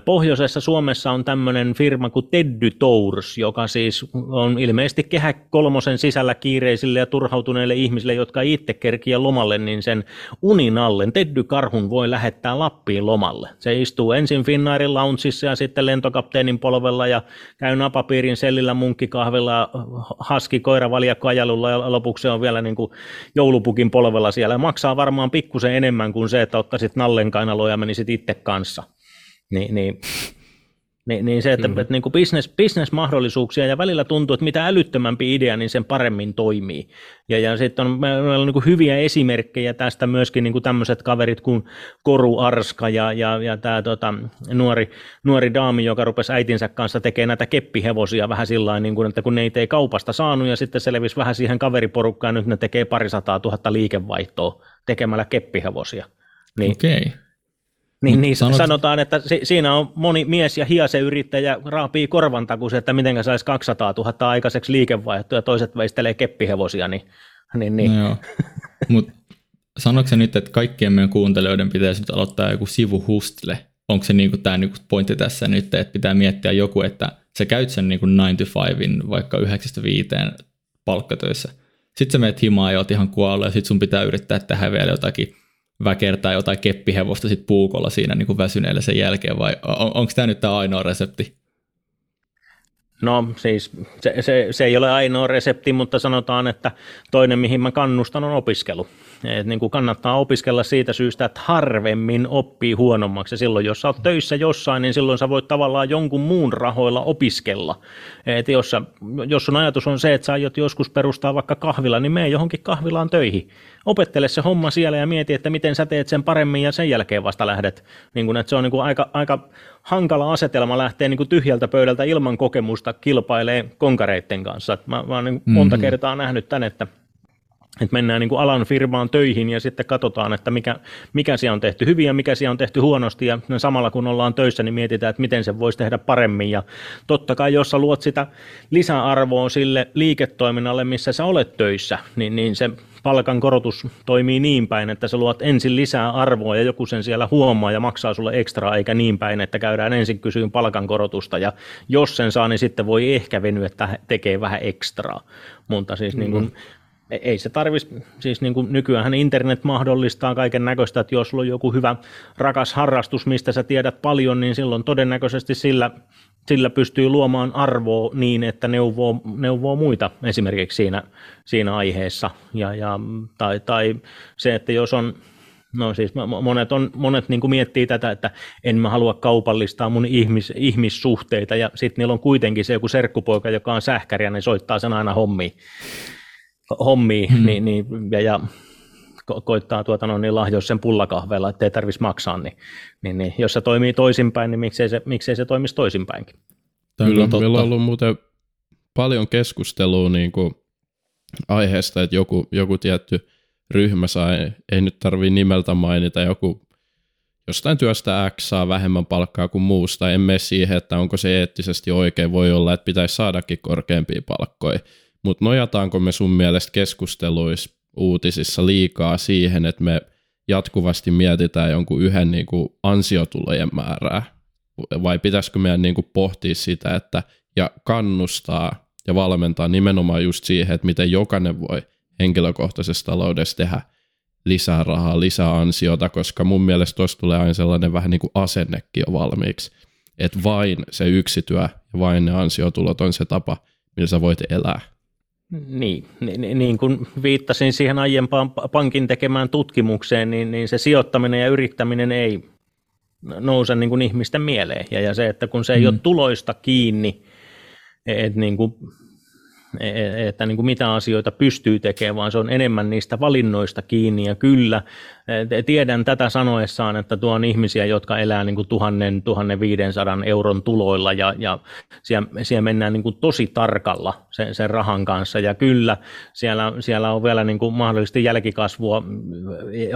Speaker 3: Pohjoisessa Suomessa on tämmöinen firma kuin Teddy Tours, joka siis on ilmeisesti kehä kolmosen sisällä kiireisille ja turhautuneille ihmisille, jotka itse kerkiä lomalle, niin sen unin alle Teddy Karhun voi lähettää Lappiin lomalle. Se istuu ensin Finnairin loungeissa ja sitten lentokapteenin polvella ja käy napapiirin sellillä munkkikahvilla, haski koiravaljakko ajalulla ja lopuksi on vielä niin kuin joulupukin polvella siellä. Maksaa varmaan pikkusen enemmän kuin se, että ottaisit nallen kainaloa ja menisit itse kanssa. Niin, niin, niin, niin se, että, että niin kuin business, business-mahdollisuuksia ja välillä tuntuu, että mitä älyttömämpi idea, niin sen paremmin toimii. Ja, ja sitten on, meillä on niin kuin hyviä esimerkkejä tästä myöskin niin kuin tämmöiset kaverit kuin Koru Arska ja, ja, ja tämä tota, nuori, nuori daami, joka rupesi äitinsä kanssa tekemään näitä keppihevosia vähän sillä niin kuin, että kun ne ei kaupasta saanut ja sitten selvisi vähän siihen kaveriporukkaan, nyt ne tekee parisataa tuhatta liikevaihtoa tekemällä keppihevosia.
Speaker 1: Niin, okay.
Speaker 3: Niin, niin sanot... sanotaan, että si- siinä on moni mies ja hiaseyrittäjä raapii korvan takuisen, että miten saisi 200 000 aikaiseksi liikevaihtoa ja toiset veistelee keppihevosia, niin, niin, niin.
Speaker 1: No Mutta sanoiko nyt, että kaikkien meidän kuuntelijoiden pitäisi nyt aloittaa joku sivu hustle? Onko se niinku tämä niinku pointti tässä nyt, että pitää miettiä joku, että sä käyt sen niinku 9 to 5 vaikka 9-5 palkkatöissä. Sitten sä menet himaan ja oot ihan kuollut ja sitten sun pitää yrittää tehdä vielä jotakin väkertää jotain keppihevosta sit puukolla siinä niin kuin väsyneellä sen jälkeen, vai on, onko tämä nyt tämä ainoa resepti?
Speaker 3: No siis se, se, se ei ole ainoa resepti, mutta sanotaan, että toinen mihin mä kannustan on opiskelu. Et niin kuin kannattaa opiskella siitä syystä, että harvemmin oppii huonommaksi. Ja silloin, jos sä oot töissä jossain, niin silloin sä voit tavallaan jonkun muun rahoilla opiskella. Et jos, sä, jos sun ajatus on se, että sä aiot joskus perustaa vaikka kahvila, niin mene johonkin kahvilaan töihin. Opettele se homma siellä ja mieti, että miten sä teet sen paremmin ja sen jälkeen vasta lähdet. Niin kuin, että se on niin kuin aika, aika hankala asetelma lähteä niin kuin tyhjältä pöydältä ilman kokemusta kilpailee konkareitten kanssa. Mä, mä oon niin monta mm-hmm. kertaa nähnyt tän, että että mennään niin kuin alan firmaan töihin ja sitten katsotaan, että mikä, mikä siellä on tehty hyvin ja mikä siellä on tehty huonosti ja samalla kun ollaan töissä, niin mietitään, että miten se voisi tehdä paremmin ja totta kai jos sä luot sitä lisäarvoa sille liiketoiminnalle, missä sä olet töissä, niin, niin se palkan korotus toimii niin päin, että sä luot ensin lisää arvoa ja joku sen siellä huomaa ja maksaa sulle ekstraa, eikä niin päin, että käydään ensin kysyyn palkankorotusta ja jos sen saa, niin sitten voi ehkä venyä, että tekee vähän ekstraa. Mutta siis mm. niin kuin, ei se tarvitsisi, siis niin kuin nykyään internet mahdollistaa kaiken näköistä, että jos sulla on joku hyvä rakas harrastus, mistä sä tiedät paljon, niin silloin todennäköisesti sillä, sillä pystyy luomaan arvoa niin, että neuvoo, neuvoo muita esimerkiksi siinä, siinä aiheessa. Ja, ja, tai, tai se, että jos on No siis monet, on, monet niin kuin miettii tätä, että en mä halua kaupallistaa mun ihmis, ihmissuhteita ja sitten niillä on kuitenkin se joku serkkupoika, joka on sähkäri ja ne soittaa sen aina hommiin hommia hmm. niin, niin, ja, ja ko- koittaa tuota, no, niin lahjoa sen pullakahvella, ettei tarvitsisi maksaa, niin, niin, niin, jos se toimii toisinpäin, niin miksei se, miksei se toimisi toisinpäinkin.
Speaker 2: Kyllä, meillä on ollut muuten paljon keskustelua niin kuin aiheesta, että joku, joku tietty ryhmä sai, ei nyt tarvii nimeltä mainita, joku jostain työstä X saa vähemmän palkkaa kuin muusta. En mene siihen, että onko se eettisesti oikein. Voi olla, että pitäisi saadakin korkeampia palkkoja. Mutta nojataanko me sun mielestä keskusteluissa uutisissa liikaa siihen, että me jatkuvasti mietitään jonkun yhden niin kuin ansiotulojen määrää, vai pitäisikö meidän niin kuin pohtia sitä, että ja kannustaa ja valmentaa nimenomaan just siihen, että miten jokainen voi henkilökohtaisessa taloudessa tehdä lisää rahaa, lisää ansiota, koska mun mielestä tuossa tulee aina sellainen vähän niin kuin asennekin jo valmiiksi, että vain se yksityö ja vain ne ansiotulot on se tapa, millä sä voit elää.
Speaker 3: Niin, niin, niin kuin viittasin siihen aiempaan pankin tekemään tutkimukseen, niin, niin se sijoittaminen ja yrittäminen ei nouse niin kuin ihmisten mieleen. Ja, ja se, että kun se ei mm. ole tuloista kiinni, että niin kuin että niin kuin mitä asioita pystyy tekemään, vaan se on enemmän niistä valinnoista kiinni. Ja kyllä, e, tiedän tätä sanoessaan, että tuo on ihmisiä, jotka elää niin kuin 1000, 1500 euron tuloilla ja, ja siellä, siellä mennään niin kuin tosi tarkalla sen, sen rahan kanssa. Ja kyllä, siellä, siellä on vielä niin kuin mahdollisesti jälkikasvua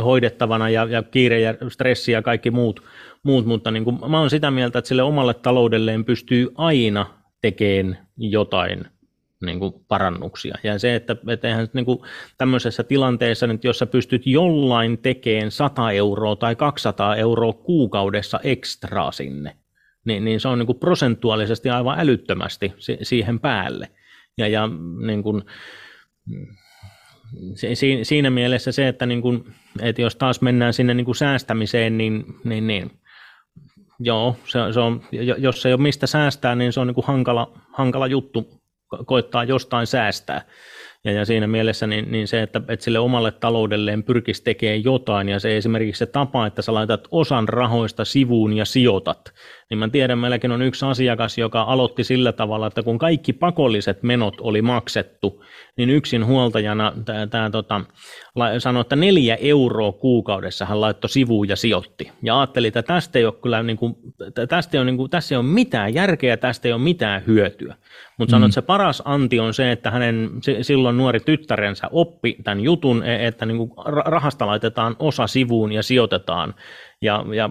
Speaker 3: hoidettavana ja, ja kiire ja stressi ja kaikki muut, muut mutta niin kuin, mä oon sitä mieltä, että sille omalle taloudelleen pystyy aina tekemään jotain niin kuin parannuksia. Ja se, että, että eihän niin kuin tämmöisessä tilanteessa, että jos sä pystyt jollain tekemään 100 euroa tai 200 euroa kuukaudessa ekstraa sinne, niin, niin se on niin kuin prosentuaalisesti aivan älyttömästi siihen päälle. Ja, ja niin kuin, siinä mielessä se, että, niin kuin, että jos taas mennään sinne niin kuin säästämiseen, niin, niin, niin joo, se, se on, jos ei ole mistä säästää, niin se on niin kuin hankala, hankala juttu koittaa jostain säästää. Ja, ja siinä mielessä niin, niin se, että, että sille omalle taloudelleen pyrkisi tekemään jotain, ja se esimerkiksi se tapa, että sä laitat osan rahoista sivuun ja sijoitat, niin mä tiedän, meilläkin on yksi asiakas, joka aloitti sillä tavalla, että kun kaikki pakolliset menot oli maksettu, niin yksin huoltajana tämä tota, sanoi, että neljä euroa kuukaudessa hän laittoi sivuun ja sijoitti. Ja ajatteli, että tästä ei ole kyllä niin kuin, tästä ei ole, niin kuin, tässä ei ole mitään järkeä, tästä ei ole mitään hyötyä. Mutta sanoi, mm. että se paras anti on se, että hänen silloin nuori tyttärensä oppi tämän jutun, e, että niin kuin rahasta laitetaan osa sivuun ja sijoitetaan. Ja, ja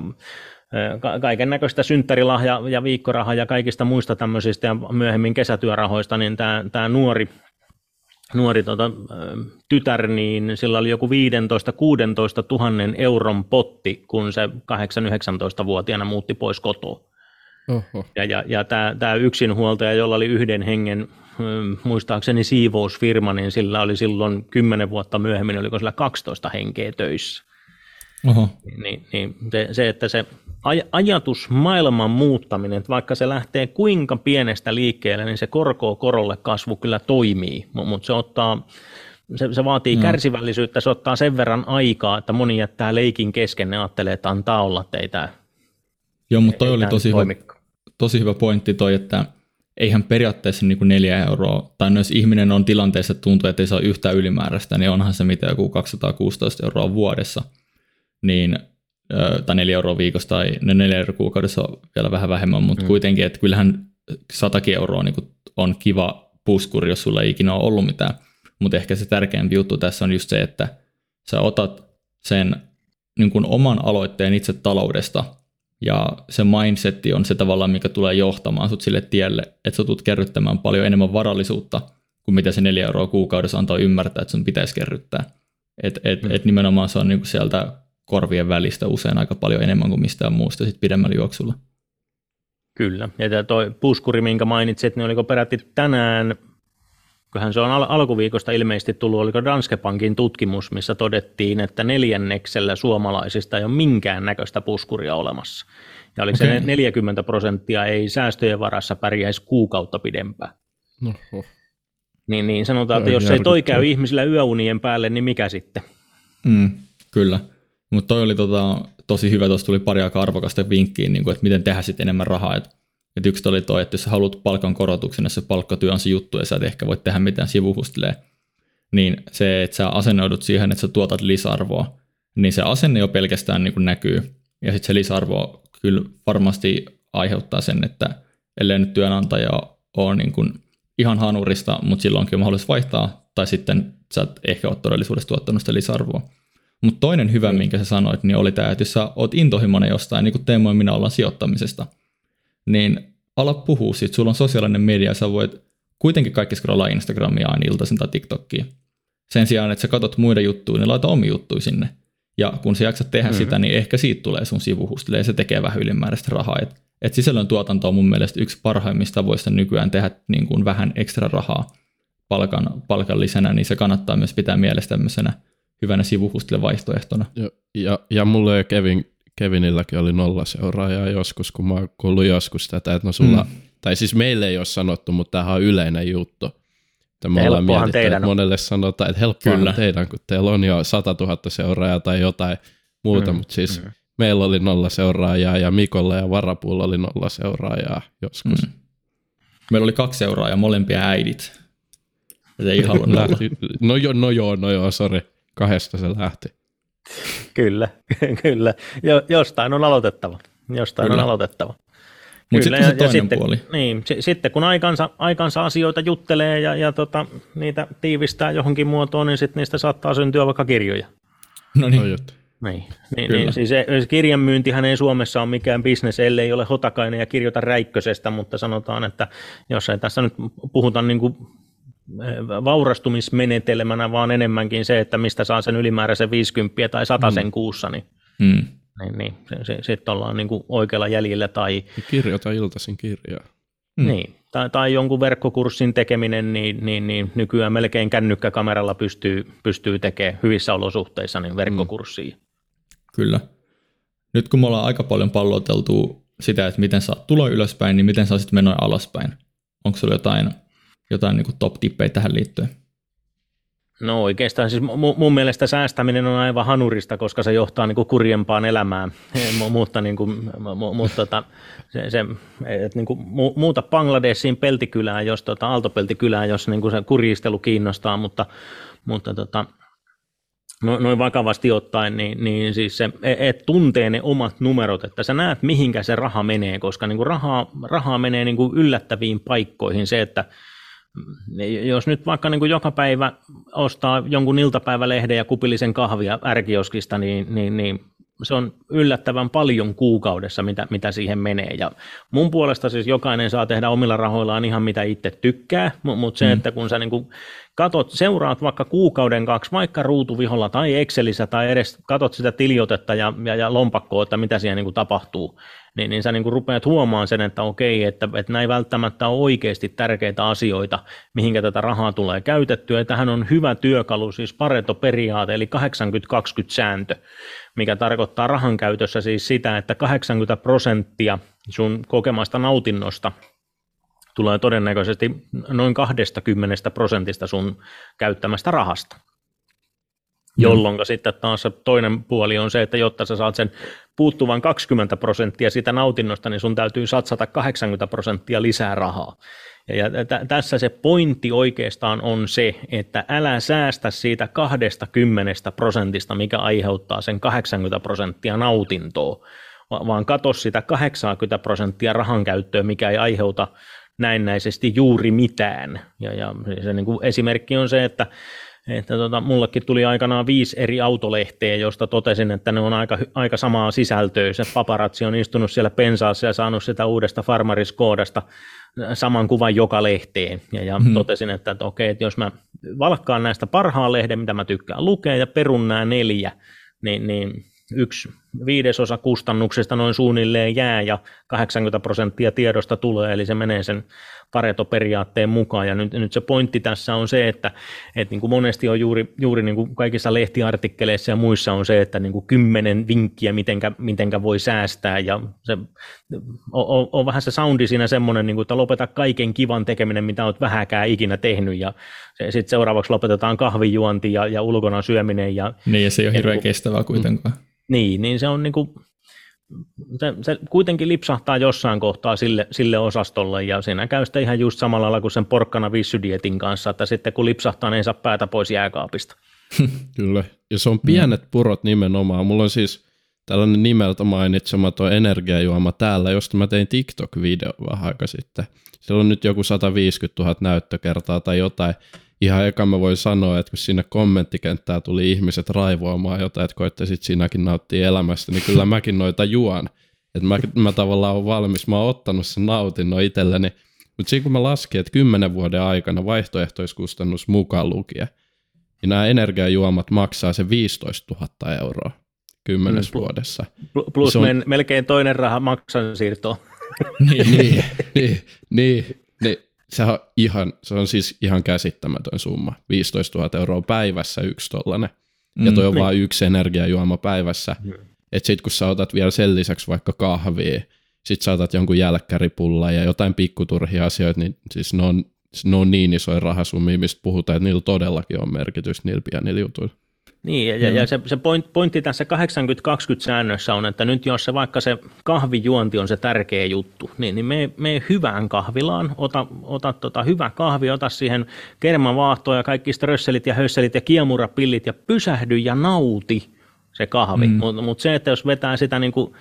Speaker 3: kaiken näköistä synttärilahja ja viikkoraha ja kaikista muista tämmöisistä ja myöhemmin kesätyörahoista, niin tämä, tämä nuori, nuori tota, tytär, niin sillä oli joku 15-16 tuhannen euron potti, kun se 8-19-vuotiaana muutti pois kotoa. Oho. Ja, ja, ja tämä, tämä yksinhuoltaja, jolla oli yhden hengen, muistaakseni siivousfirma, niin sillä oli silloin 10 vuotta myöhemmin, oliko sillä 12 henkeä töissä. Oho. Niin, niin se, että se aj- ajatus maailman muuttaminen, että vaikka se lähtee kuinka pienestä liikkeelle, niin se korkoa korolle kasvu kyllä toimii, mutta se ottaa se, se vaatii no. kärsivällisyyttä, se ottaa sen verran aikaa, että moni jättää leikin kesken ja ajattelee, että antaa olla teitä.
Speaker 1: Joo, mutta toi oli tosi hyvä, tosi hyvä pointti toi, että eihän periaatteessa niin kuin neljä euroa, tai no jos ihminen on tilanteessa, että tuntuu, että ei saa yhtään ylimääräistä, niin onhan se mitä joku 216 euroa vuodessa niin, tai 4 euroa viikossa tai ne 4 euroa kuukaudessa on vielä vähän vähemmän, mutta mm. kuitenkin, että kyllähän 100 euroa niin on kiva puskuri, jos sulla ei ikinä ole ollut mitään mutta ehkä se tärkeämpi juttu tässä on just se, että sä otat sen niin kuin oman aloitteen itse taloudesta, ja se mindsetti on se tavallaan, mikä tulee johtamaan sut sille tielle, että sä tulet kerryttämään paljon enemmän varallisuutta kuin mitä se neljä euroa kuukaudessa antaa ymmärtää, että sun pitäisi kerryttää. Et, et, mm. et nimenomaan se on niinku sieltä korvien välistä usein aika paljon enemmän kuin mistään muusta sit pidemmällä juoksulla.
Speaker 3: Kyllä, ja tuo puskuri, minkä mainitsit, niin oliko peräti tänään, kyllähän se on al- alkuviikosta ilmeisesti tullut, oliko Danske Bankin tutkimus, missä todettiin, että neljänneksellä suomalaisista ei ole minkään näköistä puskuria olemassa. Ja oliko okay. se 40 prosenttia ei säästöjen varassa pärjäisi kuukautta pidempään. No, oh. Niin, niin sanotaan, että jos ei toi käy ihmisillä yöunien päälle, niin mikä sitten?
Speaker 1: Mm, kyllä. Mutta toi oli tota, tosi hyvä, tuossa tuli pari aika arvokasta vinkkiä, niin kuin, että miten tehdä sitten enemmän rahaa. Et, et yksi oli toi, että jos sä haluat palkan korotuksen, jos se palkkatyö on se juttu ja sä et ehkä voit tehdä mitään sivuhustelee, niin se, että sä asennoidut siihen, että sä tuotat lisäarvoa, niin se asenne jo pelkästään niin kuin näkyy. Ja sitten se lisäarvo kyllä varmasti aiheuttaa sen, että ellei nyt työnantaja ole niin kuin ihan hanurista, mutta silloinkin on mahdollisuus vaihtaa, tai sitten sä et ehkä ole todellisuudessa tuottanut sitä lisäarvoa. Mutta toinen hyvä, mm. minkä sä sanoit, niin oli tämä, että jos sä oot intohimoinen jostain, niin kuin Teemo ja minä ollaan sijoittamisesta, niin ala puhua siitä, sulla on sosiaalinen media, sä voit kuitenkin kaikki scrollaa Instagramia aina iltaisin tai TikTokia. Sen sijaan, että sä katot muiden juttuja, niin laita omi juttuja sinne. Ja kun sä jaksat tehdä mm-hmm. sitä, niin ehkä siitä tulee sun sivuhustille ja se tekee vähän ylimääräistä rahaa. Et, et sisällön tuotanto on mun mielestä yksi parhaimmista tavoista nykyään tehdä niin kuin vähän ekstra rahaa palkan, palkan lisänä, niin se kannattaa myös pitää mielessä tämmöisenä hyvänä sivuhustille vaihtoehtona.
Speaker 2: Ja, ja, ja mulle ja Kevin, Kevinilläkin oli nolla seuraajaa joskus, kun mä oon kuullut joskus tätä, että no sulla, mm. tai siis meille ei ole sanottu, mutta tämähän on yleinen juttu. Että me ollaan mietitty, teidän että monelle sanotaan, että helppoa teidän, kun teillä on jo 100 000 seuraajaa tai jotain muuta, mm, mutta siis mm. meillä oli nolla seuraajaa ja Mikolla ja Varapuulla oli nolla seuraajaa joskus. Mm.
Speaker 1: Meillä oli kaksi seuraajaa, molempia äidit. Se ei halunnut
Speaker 2: No joo, no joo, no joo, sori. Kahdesta se lähti.
Speaker 3: Kyllä, kyllä. Jo, jostain on aloitettava. Jostain kyllä. on aloitettava.
Speaker 1: Mutta sitten se toinen sitten, puoli.
Speaker 3: Niin, s- sitten kun aikansa, aikansa asioita juttelee ja, ja tota, niitä tiivistää johonkin muotoon, niin sitten niistä saattaa syntyä vaikka kirjoja.
Speaker 1: No niin. No
Speaker 3: niin, niin, niin siis se, kirjan myyntihän ei Suomessa ole mikään bisnes, ellei ole hotakainen ja kirjoita räikkösestä, mutta sanotaan, että jos ei tässä nyt puhuta niin kuin vaurastumismenetelmänä, vaan enemmänkin se, että mistä saa sen ylimääräisen 50 tai 100 sen mm. kuussa, niin, mm. niin, niin sitten sit ollaan niin kuin oikealla jäljellä. Tai,
Speaker 2: Kirjoita iltaisin kirjaa.
Speaker 3: Mm. Niin, tai, tai jonkun verkkokurssin tekeminen, niin, niin, niin nykyään melkein kännykkäkameralla pystyy, pystyy tekemään hyvissä olosuhteissa niin verkkokurssia. Mm.
Speaker 1: Kyllä. Nyt kun me ollaan aika paljon palloteltu sitä, että miten saa tulo ylöspäin, niin miten saa sitten menoja alaspäin? Onko sulla jotain jotain niin top-tippejä tähän liittyen?
Speaker 3: No oikeastaan siis mun mielestä säästäminen on aivan hanurista, koska se johtaa niin kuin kurjempaan elämään, mutta, niin kuin, mutta tota, se, se, et niin kuin, muuta Bangladesiin peltikylään, jos tota, aaltopeltikylään, jos niin kuin se kurjistelu kiinnostaa, mutta, mutta tota, no, noin vakavasti ottaen, niin, niin siis se, et tuntee ne omat numerot, että sä näet mihinkä se raha menee, koska niin kuin rahaa, rahaa menee niin kuin yllättäviin paikkoihin, se, että jos nyt vaikka niin kuin joka päivä ostaa jonkun iltapäivälehden ja kupillisen kahvia ärkioskista, niin, niin, niin se on yllättävän paljon kuukaudessa, mitä, mitä siihen menee. Ja mun puolesta siis jokainen saa tehdä omilla rahoillaan ihan mitä itse tykkää, mutta se, mm. että kun sä niin kuin katot, seuraat vaikka kuukauden kaksi, vaikka ruutuviholla tai Excelissä tai edes katot sitä tiliotetta ja, ja, ja lompakkoa, että mitä siellä niin kuin tapahtuu, niin, niin sä niin kuin rupeat huomaan sen, että okei, että, että näin välttämättä on oikeasti tärkeitä asioita, mihinkä tätä rahaa tulee käytettyä. Ja tähän on hyvä työkalu, siis Pareto-periaate, eli 80-20 sääntö, mikä tarkoittaa rahan käytössä siis sitä, että 80 prosenttia sun kokemasta nautinnosta tulee todennäköisesti noin 20 prosentista sun käyttämästä rahasta. Mm. Jolloin sitten taas toinen puoli on se, että jotta sä saat sen puuttuvan 20 prosenttia siitä nautinnosta, niin sun täytyy satsata 80 prosenttia lisää rahaa. Ja t- tässä se pointti oikeastaan on se, että älä säästä siitä 20 prosentista, mikä aiheuttaa sen 80 prosenttia nautintoa, vaan katso sitä 80 prosenttia rahan käyttöä, mikä ei aiheuta näennäisesti juuri mitään. Ja, ja se niin kuin esimerkki on se, että että tota, mullekin tuli aikanaan viisi eri autolehteä, josta totesin, että ne on aika, aika samaa sisältöä. Se paparazzi on istunut siellä pensaassa ja saanut sitä uudesta farmariskoodasta saman kuvan joka lehteen. Ja, ja hmm. totesin, että, että okei, että jos mä valkkaan näistä parhaan lehden, mitä mä tykkään lukea, ja perun nämä neljä, niin, niin yksi viidesosa kustannuksista noin suunnilleen jää ja 80 prosenttia tiedosta tulee, eli se menee sen Pareto-periaatteen mukaan. Ja nyt, nyt se pointti tässä on se, että, että niin kuin monesti on juuri, juuri niin kuin kaikissa lehtiartikkeleissa ja muissa on se, että niin kuin kymmenen vinkkiä, mitenkä, mitenkä voi säästää. Ja se, on, on, vähän se soundi siinä semmoinen, niin kuin, että lopeta kaiken kivan tekeminen, mitä olet vähäkään ikinä tehnyt. Ja se, sitten seuraavaksi lopetetaan kahvijuonti ja, ja ulkona syöminen. Ja,
Speaker 1: niin, ja se ei ole hirveän kestävää kuitenkaan.
Speaker 3: Niin, niin se on niin kuin, se, se kuitenkin lipsahtaa jossain kohtaa sille, sille osastolle ja siinä käy sitten ihan just samalla lailla kuin sen porkkana vissydietin kanssa, että sitten kun lipsahtaa, niin ei saa päätä pois jääkaapista.
Speaker 2: Kyllä, ja se on pienet purot nimenomaan. Mulla on siis tällainen nimeltä mainitsematon energiajuoma täällä, josta mä tein TikTok-video vähän aika sitten. Siellä on nyt joku 150 000 näyttökertaa tai jotain ihan eka mä voin sanoa, että kun sinne kommenttikenttää tuli ihmiset raivoamaan jotain, että koittaisit sinäkin nauttia elämästä, niin kyllä mäkin noita juon. Että mä, mä tavallaan olen valmis, mä oon ottanut sen nautinnon itselleni. Mutta siinä kun mä laskin, että kymmenen vuoden aikana vaihtoehtoiskustannus mukaan lukien, niin nämä energiajuomat maksaa se 15 000 euroa kymmenes mm, vuodessa.
Speaker 3: Plus on... melkein toinen raha maksan siirtoon.
Speaker 2: niin, niin, niin, niin, niin, se on, ihan, se on siis ihan käsittämätön summa. 15 000 euroa päivässä yksi tollanen. Mm, ja toi on niin. vain yksi energiajuoma päivässä. Mm. Että sit kun sä otat vielä sen lisäksi vaikka kahvia, sit sä otat jonkun jälkkäripulla ja jotain pikkuturhia asioita, niin siis ne on, ne on niin isoja rahasummia, mistä puhutaan, että niillä todellakin on merkitys niillä pienillä jutuilla.
Speaker 3: Niin, ja, ja, ja se, se point, pointti tässä 80-20 säännössä on, että nyt jos se vaikka se kahvijuonti on se tärkeä juttu, niin, niin me, me hyvään kahvilaan, ota, ota tota, hyvä kahvi, ota siihen kermavaahtoa ja kaikki strösselit ja hösselit ja kiemurapillit ja pysähdy ja nauti se kahvi. Mm. Mutta mut se, että jos vetää sitä niin kuin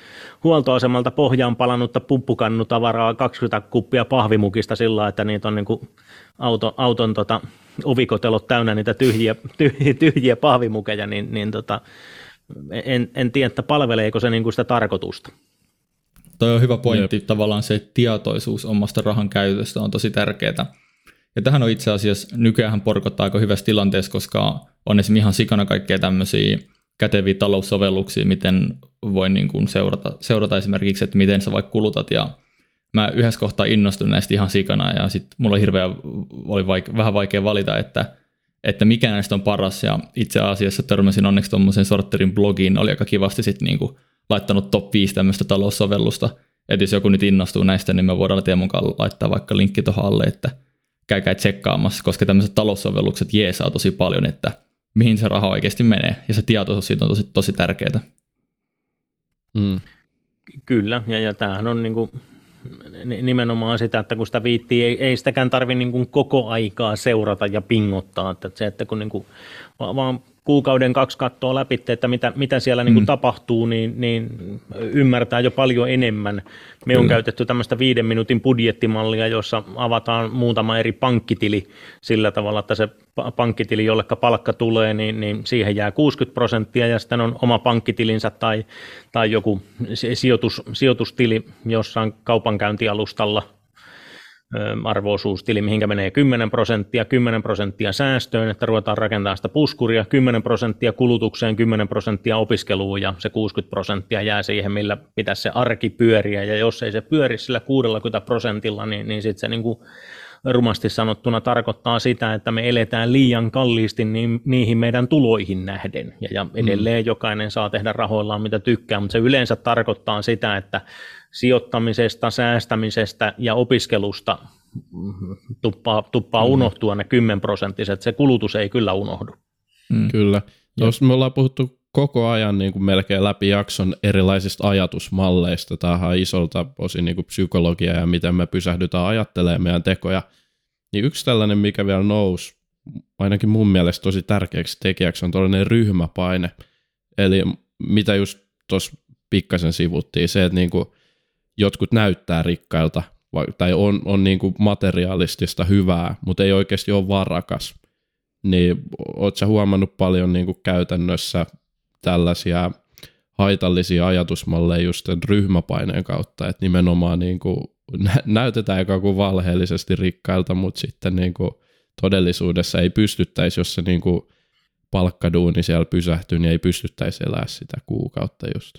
Speaker 3: huoltoasemalta pohjaan palannutta pumppukannutavaraa 20 kuppia pahvimukista sillä että niitä on niin kuin auto, auton tota, ovikotelot täynnä niitä tyhjiä, tyhjiä, tyhjiä pahvimukeja, niin, niin tota, en, en tiedä, että palveleeko se niin kuin sitä tarkoitusta.
Speaker 1: Toi on hyvä pointti, Jep. tavallaan se tietoisuus omasta rahan käytöstä on tosi tärkeää. Ja tähän on itse asiassa nykyään porkottaa aika hyvässä tilanteessa, koska on esimerkiksi ihan sikana kaikkea tämmöisiä käteviä taloussovelluksia, miten voi niin kuin seurata, seurata esimerkiksi, että miten sä vaikka kulutat ja mä yhdessä kohtaa innostuin näistä ihan sikana ja sitten mulla oli hirveä, oli vaike, vähän vaikea valita, että, että mikä näistä on paras ja itse asiassa törmäsin onneksi tuommoisen sorterin blogiin, oli aika kivasti sitten niinku laittanut top 5 tämmöistä taloussovellusta, että jos joku nyt innostuu näistä, niin me voidaan Teemun mukaan laittaa vaikka linkki tuohon alle, että käykää tsekkaamassa, koska tämmöiset taloussovellukset jeesaa tosi paljon, että mihin se raha oikeasti menee, ja se tietoisuus siitä on tosi, tosi tärkeää.
Speaker 3: Mm. Kyllä, ja, ja tämähän on niin kuin nimenomaan sitä, että kun sitä viittii, ei, ei sitäkään tarvitse niin koko aikaa seurata ja pingottaa, että se, että kun niin kuin, vaan kuukauden kaksi kattoa läpi, että mitä, mitä siellä niin kuin mm. tapahtuu, niin, niin ymmärtää jo paljon enemmän. Me Kyllä. on käytetty tämmöistä viiden minuutin budjettimallia, jossa avataan muutama eri pankkitili sillä tavalla, että se pankkitili, jolleka palkka tulee, niin, niin siihen jää 60 prosenttia ja sitten on oma pankkitilinsä tai, tai joku sijoitus, sijoitustili jossain kaupankäyntialustalla – arvoosuustili, mihinkä menee 10 prosenttia, 10 prosenttia säästöön, että ruvetaan rakentamaan sitä puskuria, 10 prosenttia kulutukseen, 10 prosenttia opiskeluun ja se 60 prosenttia jää siihen, millä pitäisi se arki pyöriä. Ja jos ei se pyöri sillä 60 prosentilla, niin, niin sitten se niin kuin rumasti sanottuna tarkoittaa sitä, että me eletään liian kalliisti niin, niihin meidän tuloihin nähden. Ja, ja edelleen mm. jokainen saa tehdä rahoillaan mitä tykkää, mutta se yleensä tarkoittaa sitä, että sijoittamisesta, säästämisestä ja opiskelusta tuppaa, tuppaa mm. unohtua ne 10 prosenttiset, se kulutus ei kyllä unohdu.
Speaker 2: Mm. Kyllä. Tuossa me ollaan puhuttu koko ajan niin kuin melkein läpi jakson erilaisista ajatusmalleista. Tämähän on isolta osin niin kuin psykologia ja miten me pysähdytään ajattelemaan meidän tekoja. Niin yksi tällainen, mikä vielä nousi, ainakin mun mielestä tosi tärkeäksi tekijäksi, on tällainen ryhmäpaine. Eli mitä just tuossa pikkasen sivuttiin, se, että niin kuin jotkut näyttää rikkailta, tai on, on niin kuin materialistista hyvää, mutta ei oikeasti ole varakas, niin ootko huomannut paljon niin kuin käytännössä tällaisia haitallisia ajatusmalleja just ryhmäpaineen kautta, että nimenomaan niin kuin näytetään ikään kuin valheellisesti rikkailta, mutta sitten niin kuin todellisuudessa ei pystyttäisi, jos se niin kuin palkkaduuni siellä pysähtyy, niin ei pystyttäisi elää sitä kuukautta just.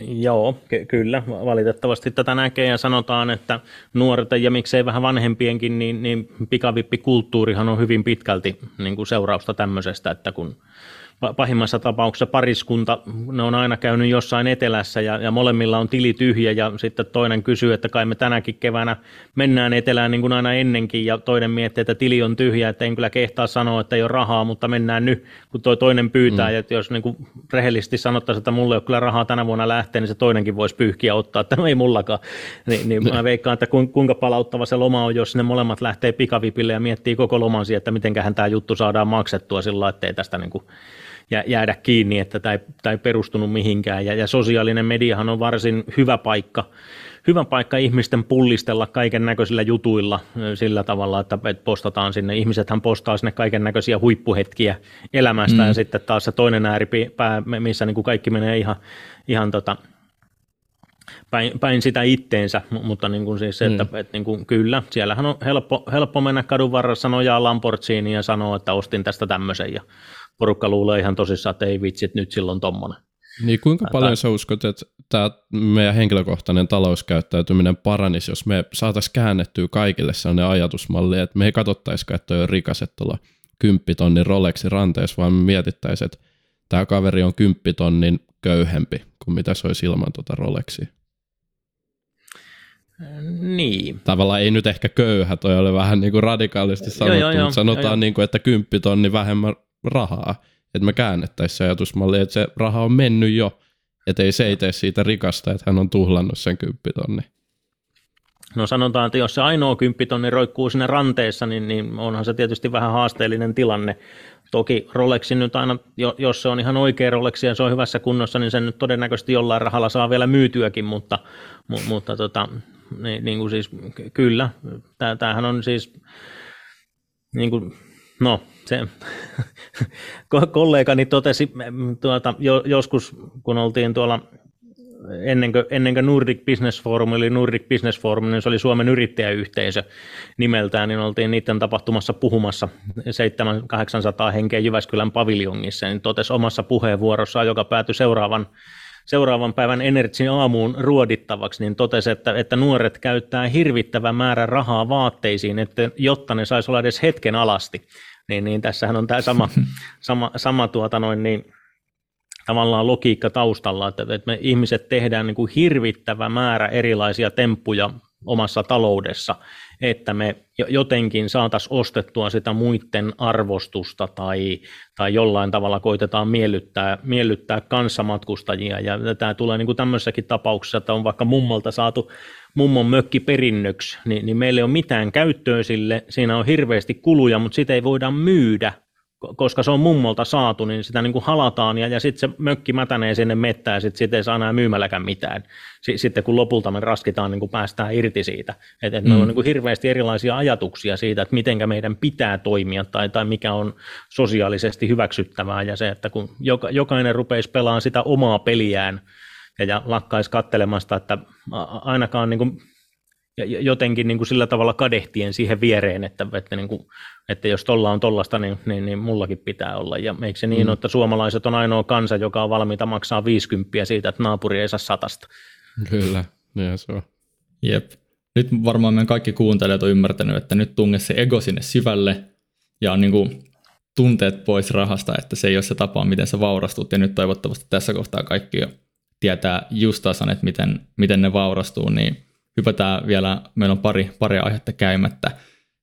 Speaker 3: Joo, ky- kyllä. Valitettavasti tätä näkee ja sanotaan, että nuorten ja miksei vähän vanhempienkin, niin, niin pikavippikulttuurihan on hyvin pitkälti niin kuin seurausta tämmöisestä, että kun pahimmassa tapauksessa pariskunta, ne on aina käynyt jossain etelässä ja, ja molemmilla on tili tyhjä. Ja sitten toinen kysyy, että kai me tänäkin keväänä mennään etelään niin kuin aina ennenkin. Ja toinen miettii, että tili on tyhjä, että en kyllä kehtaa sanoa, että ei ole rahaa, mutta mennään nyt, kun toi toinen pyytää. Mm. ja jos niin kuin rehellisesti sanottaisiin, että mulle ei ole kyllä rahaa tänä vuonna lähteä, niin se toinenkin voisi pyyhkiä ottaa, että no ei mullakaan. Ni, niin mä veikkaan, että kuinka palauttava se loma on, jos ne molemmat lähtee pikavipille ja miettii koko lomansi, että mitenköhän tämä juttu saadaan maksettua sillä että ei tästä niin kuin jäädä kiinni, että tämä ei, tämä ei perustunut mihinkään. Ja, ja sosiaalinen mediahan on varsin hyvä paikka, hyvä paikka ihmisten pullistella kaiken näköisillä jutuilla sillä tavalla, että postataan sinne. Ihmisethän postaa sinne kaiken näköisiä huippuhetkiä elämästä mm. ja sitten taas se toinen ääripää, missä niin kuin kaikki menee ihan, ihan tota, päin, päin sitä itteensä, mutta niin kuin siis se, että, mm. että niin kuin, kyllä, siellähän on helppo, helppo mennä kadun varressa nojaa Lamborghiniin ja sanoa, että ostin tästä tämmöisen ja porukka luulee ihan tosissaan, että ei vitsi, että nyt silloin tommonen.
Speaker 2: Niin kuinka Tätä... paljon sä uskot, että tämä meidän henkilökohtainen talouskäyttäytyminen paranisi, jos me saataisiin käännettyä kaikille sellainen ajatusmalli, että me ei katsottaisikaan, että on rikaset tuolla kymppitonnin Rolexin ranteessa, vaan me mietittäisiin, että tämä kaveri on kymppitonnin köyhempi kuin mitä se olisi ilman tuota Rolexia.
Speaker 3: Niin.
Speaker 2: Tavallaan ei nyt ehkä köyhä, toi oli vähän niin kuin radikaalisti sanottu, joo, joo, mutta sanotaan, joo, joo. Niin kuin, että kymppitonni vähemmän rahaa, että me käännettäisiin se ajatusmalli, että se raha on mennyt jo, että ei se ei tee siitä rikasta, että hän on tuhlannut sen kymppitonni.
Speaker 3: No sanotaan, että jos se ainoa kymppitonni roikkuu sinne ranteessa, niin, niin onhan se tietysti vähän haasteellinen tilanne. Toki Rolexin nyt aina, jos se on ihan oikea Rolex ja se on hyvässä kunnossa, niin sen nyt todennäköisesti jollain rahalla saa vielä myytyäkin, mutta, mutta tota, niin, niin kuin siis, kyllä, tämähän on siis, niin kuin, no se kollegani totesi tuota, jo, joskus, kun oltiin tuolla ennen kuin, ennen kuin Nordic Business Forum, eli Nordic Business Forum, niin se oli Suomen yrittäjäyhteisö nimeltään, niin oltiin niiden tapahtumassa puhumassa 700-800 henkeä Jyväskylän paviljongissa, niin totesi omassa puheenvuorossaan, joka päätyi seuraavan seuraavan päivän Energin aamuun ruodittavaksi, niin totesi, että, että nuoret käyttää hirvittävän määrän rahaa vaatteisiin, että, jotta ne saisi olla edes hetken alasti. Niin, niin tässähän on tämä sama, sama, sama tuota noin, niin, tavallaan logiikka taustalla, että, että me ihmiset tehdään niin kuin hirvittävä määrä erilaisia temppuja omassa taloudessa, että me jotenkin saataisiin ostettua sitä muiden arvostusta tai, tai jollain tavalla koitetaan miellyttää, miellyttää kanssamatkustajia. Ja tämä tulee niin kuin tämmöisessäkin tapauksessa, että on vaikka mummolta saatu mummon mökki perinnöksi, niin, niin meillä ei ole mitään käyttöä sille, siinä on hirveästi kuluja, mutta sitä ei voida myydä koska se on mummolta saatu, niin sitä niin kuin halataan ja, ja sitten se mökki mätänee sinne mettään ja sitten sit ei saa enää myymälläkään mitään. S- sitten kun lopulta me raskitaan, niin kuin päästään irti siitä. Et, et mm. Meillä on niin kuin hirveästi erilaisia ajatuksia siitä, että miten meidän pitää toimia tai, tai mikä on sosiaalisesti hyväksyttävää ja se, että kun joka, jokainen rupeisi pelaamaan sitä omaa peliään ja, ja lakkaisi kattelemasta, että ainakaan niin kuin jotenkin niin kuin sillä tavalla kadehtien siihen viereen, että, että, niin kuin, että jos tuolla on tollasta, niin, niin, niin mullakin pitää olla. Ja eikö se niin mm. että suomalaiset on ainoa kansa, joka on valmiita maksaa 50 siitä, että naapuri ei saa satasta?
Speaker 2: Kyllä, niin se on.
Speaker 1: Jep. Nyt varmaan meidän kaikki kuuntelijat on ymmärtänyt, että nyt tunge se ego sinne syvälle ja on niin kuin tunteet pois rahasta, että se ei ole se tapa, miten sä vaurastut. Ja nyt toivottavasti tässä kohtaa kaikki tietää just tasan, että miten, miten ne vaurastuu, niin hypätään vielä, meillä on pari, pari aihetta käymättä.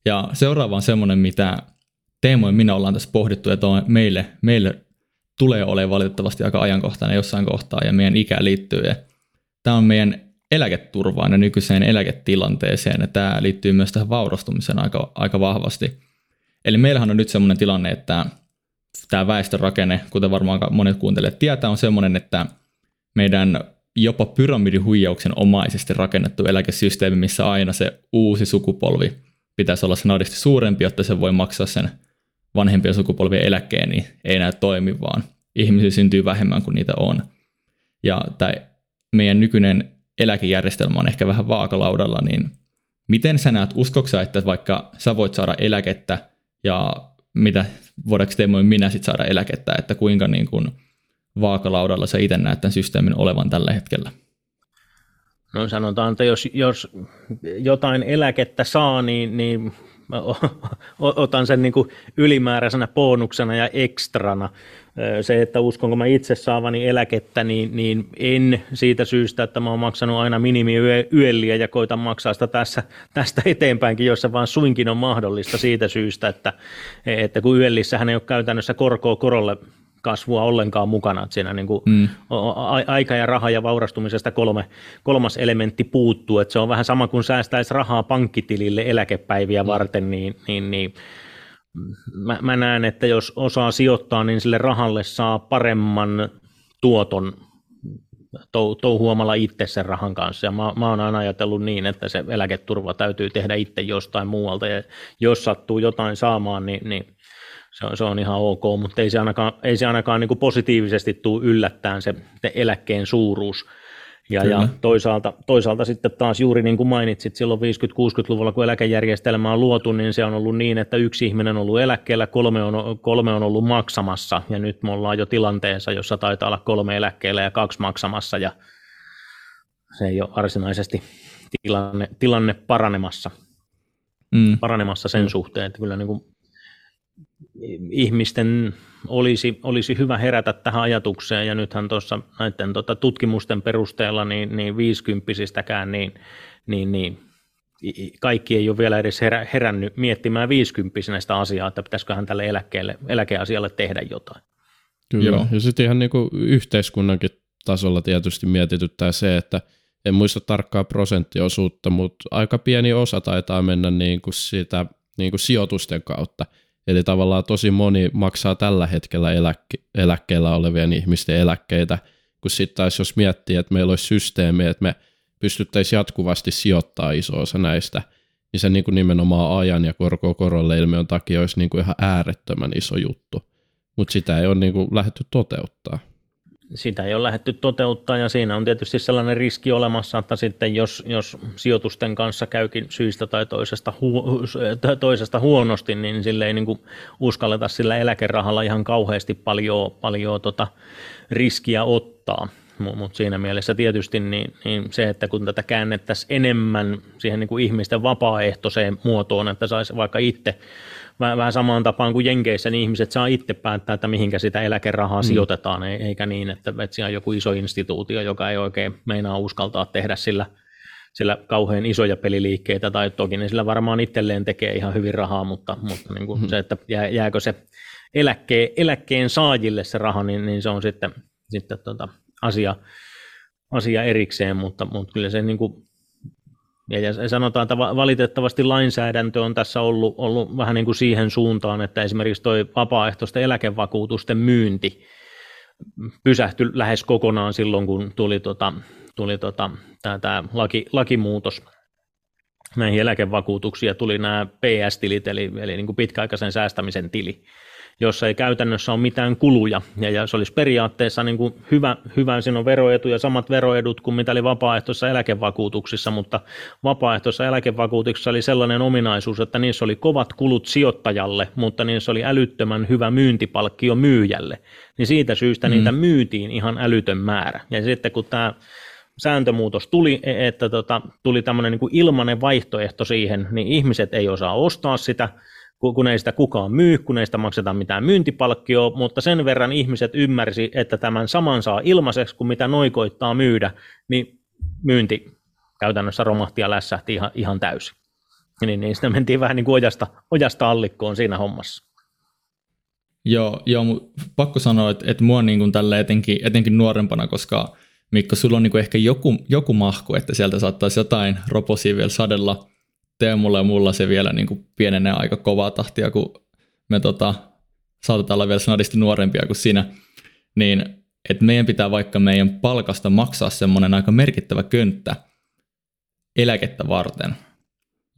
Speaker 1: Ja seuraava on semmoinen, mitä Teemo ja minä ollaan tässä pohdittu, että on meille, meille tulee olemaan valitettavasti aika ajankohtainen jossain kohtaa ja meidän ikä liittyy. Ja tämä on meidän eläketurvaan ja nykyiseen eläketilanteeseen ja tämä liittyy myös tähän vaurastumiseen aika, aika vahvasti. Eli meillähän on nyt semmoinen tilanne, että tämä väestörakenne, kuten varmaan monet kuuntelijat tietää, on semmoinen, että meidän jopa pyramidihuijauksen omaisesti rakennettu eläkesysteemi, missä aina se uusi sukupolvi pitäisi olla snadisti suurempi, jotta se voi maksaa sen vanhempien sukupolvien eläkkeen, niin ei näy toimi, vaan ihmisiä syntyy vähemmän kuin niitä on. Ja tämä meidän nykyinen eläkejärjestelmä on ehkä vähän vaakalaudalla, niin miten sä näet, uskoksa, että vaikka sä voit saada eläkettä ja mitä voidaanko Teemo minä sitten saada eläkettä, että kuinka niin kuin vaakalaudalla sä itse näet tämän systeemin olevan tällä hetkellä?
Speaker 3: No sanotaan, että jos, jos jotain eläkettä saa, niin, niin otan sen niin kuin ylimääräisenä bonuksena ja ekstrana. Se, että uskonko mä itse saavani eläkettä, niin, niin en siitä syystä, että mä oon maksanut aina minimi yölliä ja koitan maksaa sitä tässä, tästä eteenpäinkin, jossa vaan suinkin on mahdollista siitä syystä, että, että kun yöllissähän ei ole käytännössä korkoa korolle kasvua ollenkaan mukana. Että siinä niin kuin mm. aika ja raha ja vaurastumisesta kolme, kolmas elementti puuttuu. Että se on vähän sama kuin säästäisi rahaa pankkitilille eläkepäiviä mm. varten, niin, niin, niin mä, mä näen, että jos osaa sijoittaa, niin sille rahalle saa paremman tuoton touhuamalla itse sen rahan kanssa. Ja mä, mä oon aina ajatellut niin, että se eläketurva täytyy tehdä itse jostain muualta, ja jos sattuu jotain saamaan, niin, niin se on, se on ihan ok, mutta ei se ainakaan, ei se ainakaan niin kuin positiivisesti tule yllättäen se, se eläkkeen suuruus. Ja, ja toisaalta, toisaalta sitten taas juuri niin kuin mainitsit, silloin 50-60-luvulla, kun eläkejärjestelmä on luotu, niin se on ollut niin, että yksi ihminen on ollut eläkkeellä, kolme on, kolme on ollut maksamassa, ja nyt me ollaan jo tilanteessa, jossa taitaa olla kolme eläkkeellä ja kaksi maksamassa, ja se ei ole varsinaisesti tilanne, tilanne paranemassa, mm. paranemassa sen mm. suhteen, että kyllä niin kuin ihmisten olisi, olisi hyvä herätä tähän ajatukseen, ja nythän tuossa näiden tota, tutkimusten perusteella niin, niin 50 niin, niin, niin kaikki ei ole vielä edes herä, herännyt miettimään 50 sitä asiaa, että pitäisiköhän tälle eläkkeelle, eläkeasialle tehdä jotain.
Speaker 2: Kyllä, Joo. ja sitten ihan niin kuin yhteiskunnankin tasolla tietysti mietityttää se, että en muista tarkkaa prosenttiosuutta, mutta aika pieni osa taitaa mennä niin kuin siitä niin kuin sijoitusten kautta. Eli tavallaan tosi moni maksaa tällä hetkellä eläkke- eläkkeellä olevien ihmisten eläkkeitä, kun sitten taas jos miettii, että meillä olisi systeemi, että me pystyttäisiin jatkuvasti sijoittaa iso osa näistä, niin se niin kuin nimenomaan ajan ja korko korolle ilmiön takia olisi niin kuin ihan äärettömän iso juttu. Mutta sitä ei ole niin kuin lähdetty toteuttaa
Speaker 3: sitä ei ole lähdetty toteuttaa ja siinä on tietysti sellainen riski olemassa, että sitten jos, jos sijoitusten kanssa käykin syystä tai toisesta, hu, toisesta huonosti, niin sille ei niin kuin uskalleta sillä eläkerahalla ihan kauheasti paljon, paljon tota riskiä ottaa. Mutta siinä mielessä tietysti niin, niin se, että kun tätä käännettäisiin enemmän siihen niin kuin ihmisten vapaaehtoiseen muotoon, että saisi vaikka itse vähän, samaan tapaan kuin Jenkeissä, niin ihmiset saa itse päättää, että mihinkä sitä eläkerahaa mm. sijoitetaan, eikä niin, että, että siellä on joku iso instituutio, joka ei oikein meinaa uskaltaa tehdä sillä, sillä kauhean isoja peliliikkeitä, tai toki ne sillä varmaan itselleen tekee ihan hyvin rahaa, mutta, mutta niin kuin mm. se, että jää, jääkö se eläkkeen, eläkkeen saajille se raha, niin, niin se on sitten, sitten tota asia, asia erikseen, mutta, mutta kyllä se niin kuin ja sanotaan, että valitettavasti lainsäädäntö on tässä ollut, ollut vähän niin kuin siihen suuntaan, että esimerkiksi tuo vapaaehtoisten eläkevakuutusten myynti pysähtyi lähes kokonaan silloin, kun tuli, tota, tuli tota, tämä, laki, lakimuutos näihin eläkevakuutuksiin tuli nämä PS-tilit, eli, eli niin kuin pitkäaikaisen säästämisen tili jossa ei käytännössä ole mitään kuluja. Ja, ja se olisi periaatteessa niin kuin hyvä, hyvä, siinä on veroetu ja samat veroedut kuin mitä oli vapaaehtoisessa eläkevakuutuksissa, mutta vapaaehtoisessa eläkevakuutuksessa oli sellainen ominaisuus, että niissä oli kovat kulut sijoittajalle, mutta niissä oli älyttömän hyvä myyntipalkkio myyjälle. Niin siitä syystä mm. niitä myytiin ihan älytön määrä. Ja sitten kun tämä sääntömuutos tuli, e, että tota, tuli tämmöinen niin ilmainen vaihtoehto siihen, niin ihmiset ei osaa ostaa sitä, kun ei sitä kukaan myy, kun ei sitä makseta mitään myyntipalkkioa, mutta sen verran ihmiset ymmärsi, että tämän saman saa ilmaiseksi, kun mitä noi koittaa myydä, niin myynti käytännössä romahti ja lässähti ihan, ihan täysin. Niin, niin sitä mentiin vähän niin kuin ojasta, ojasta allikkoon siinä hommassa.
Speaker 1: Joo, joo pakko sanoa, että, että mua niin kuin tälle etenkin, etenkin nuorempana, koska Mikko, sulla on niin kuin ehkä joku, joku mahku, että sieltä saattaisi jotain roposia vielä sadella, Teemulla ja mulla se vielä niin kuin pienenee aika kovaa tahtia, kun me tota, saatetaan olla vielä snadisti nuorempia kuin sinä, niin että meidän pitää vaikka meidän palkasta maksaa semmoinen aika merkittävä könttä eläkettä varten.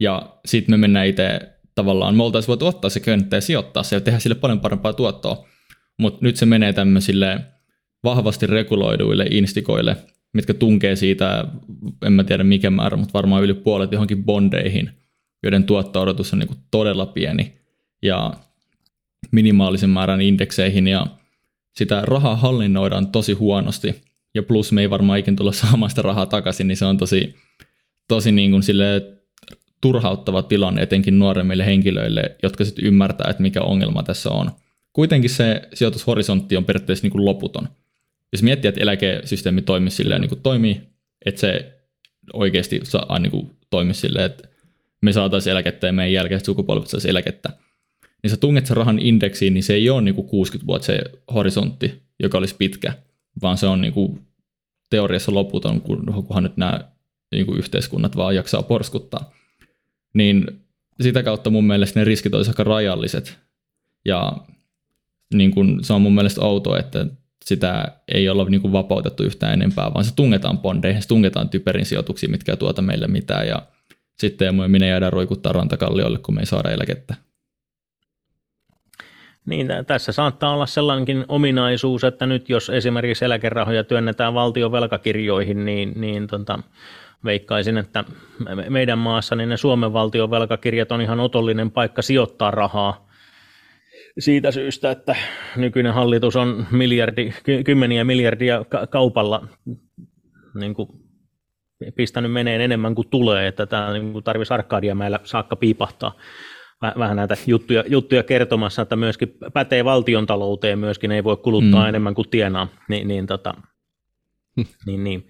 Speaker 1: Ja sitten me mennään itse tavallaan, me oltaisiin voitu ottaa se könttä ja sijoittaa se ja tehdä sille paljon parempaa tuottoa. Mutta nyt se menee tämmöisille vahvasti reguloiduille instikoille, mitkä tunkee siitä, en mä tiedä mikä määrä, mutta varmaan yli puolet johonkin bondeihin, joiden tuotto-odotus on niin kuin todella pieni ja minimaalisen määrän indekseihin ja sitä rahaa hallinnoidaan tosi huonosti ja plus me ei varmaan ikin tulla saamaan sitä rahaa takaisin, niin se on tosi, tosi niin kuin sille turhauttava tilanne etenkin nuoremmille henkilöille, jotka sitten ymmärtää, että mikä ongelma tässä on. Kuitenkin se sijoitushorisontti on periaatteessa niin kuin loputon. Jos miettii, että eläkesysteemi toimii silleen niin kuin toimii, että se oikeasti saa niin kuin toimii silleen, että me saataisiin eläkettä ja meidän jälkeen sukupolvet saisi eläkettä, niin sä tunget sen rahan indeksiin, niin se ei ole niin kuin 60 vuotta se horisontti, joka olisi pitkä, vaan se on niin kuin teoriassa loputon, kunhan nyt nämä niin kuin yhteiskunnat vaan jaksaa porskuttaa. Niin sitä kautta mun mielestä ne riskit olisivat aika rajalliset. Ja niin kuin, se on mun mielestä outoa, että sitä ei olla niin kuin vapautettu yhtään enempää, vaan se tungetaan bondeihin, se tungetaan typerin sijoituksiin, mitkä ei tuota meille mitään. Ja sitten minä jäädään roikuttaa rantakalliolle, kun me ei saada eläkettä.
Speaker 3: Niin, tässä saattaa olla sellainenkin ominaisuus, että nyt jos esimerkiksi eläkerahoja työnnetään valtion velkakirjoihin, niin, niin tota, veikkaisin, että meidän maassa niin ne Suomen valtion velkakirjat on ihan otollinen paikka sijoittaa rahaa siitä syystä, että nykyinen hallitus on miljardi, kymmeniä miljardia kaupalla niin kuin pistänyt meneen enemmän kuin tulee, että tämä niin tarvitsisi Arkadiamäellä saakka piipahtaa vähän näitä juttuja, juttuja kertomassa, että myöskin pätee valtion talouteen myöskin, ei voi kuluttaa mm. enemmän kuin tienaa, niin, niin, tota, niin, niin.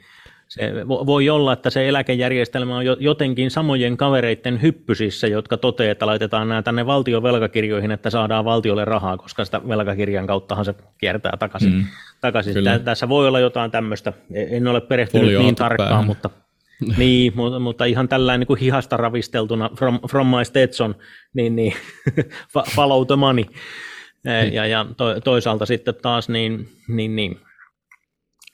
Speaker 3: Se voi olla, että se eläkejärjestelmä on jotenkin samojen kavereiden hyppysissä, jotka toteaa, että laitetaan nämä tänne valtion velkakirjoihin, että saadaan valtiolle rahaa, koska sitä velkakirjan kauttahan se kiertää takaisin. Mm. takaisin. Tässä voi olla jotain tämmöistä. En ole perehtynyt Folio niin tarkkaan, päähän. mutta niin, mutta, mutta ihan tällainen niin kuin hihasta ravisteltuna from, from my Stetson, niin, niin follow the money. Niin. Ja, ja to, toisaalta sitten taas niin, niin, niin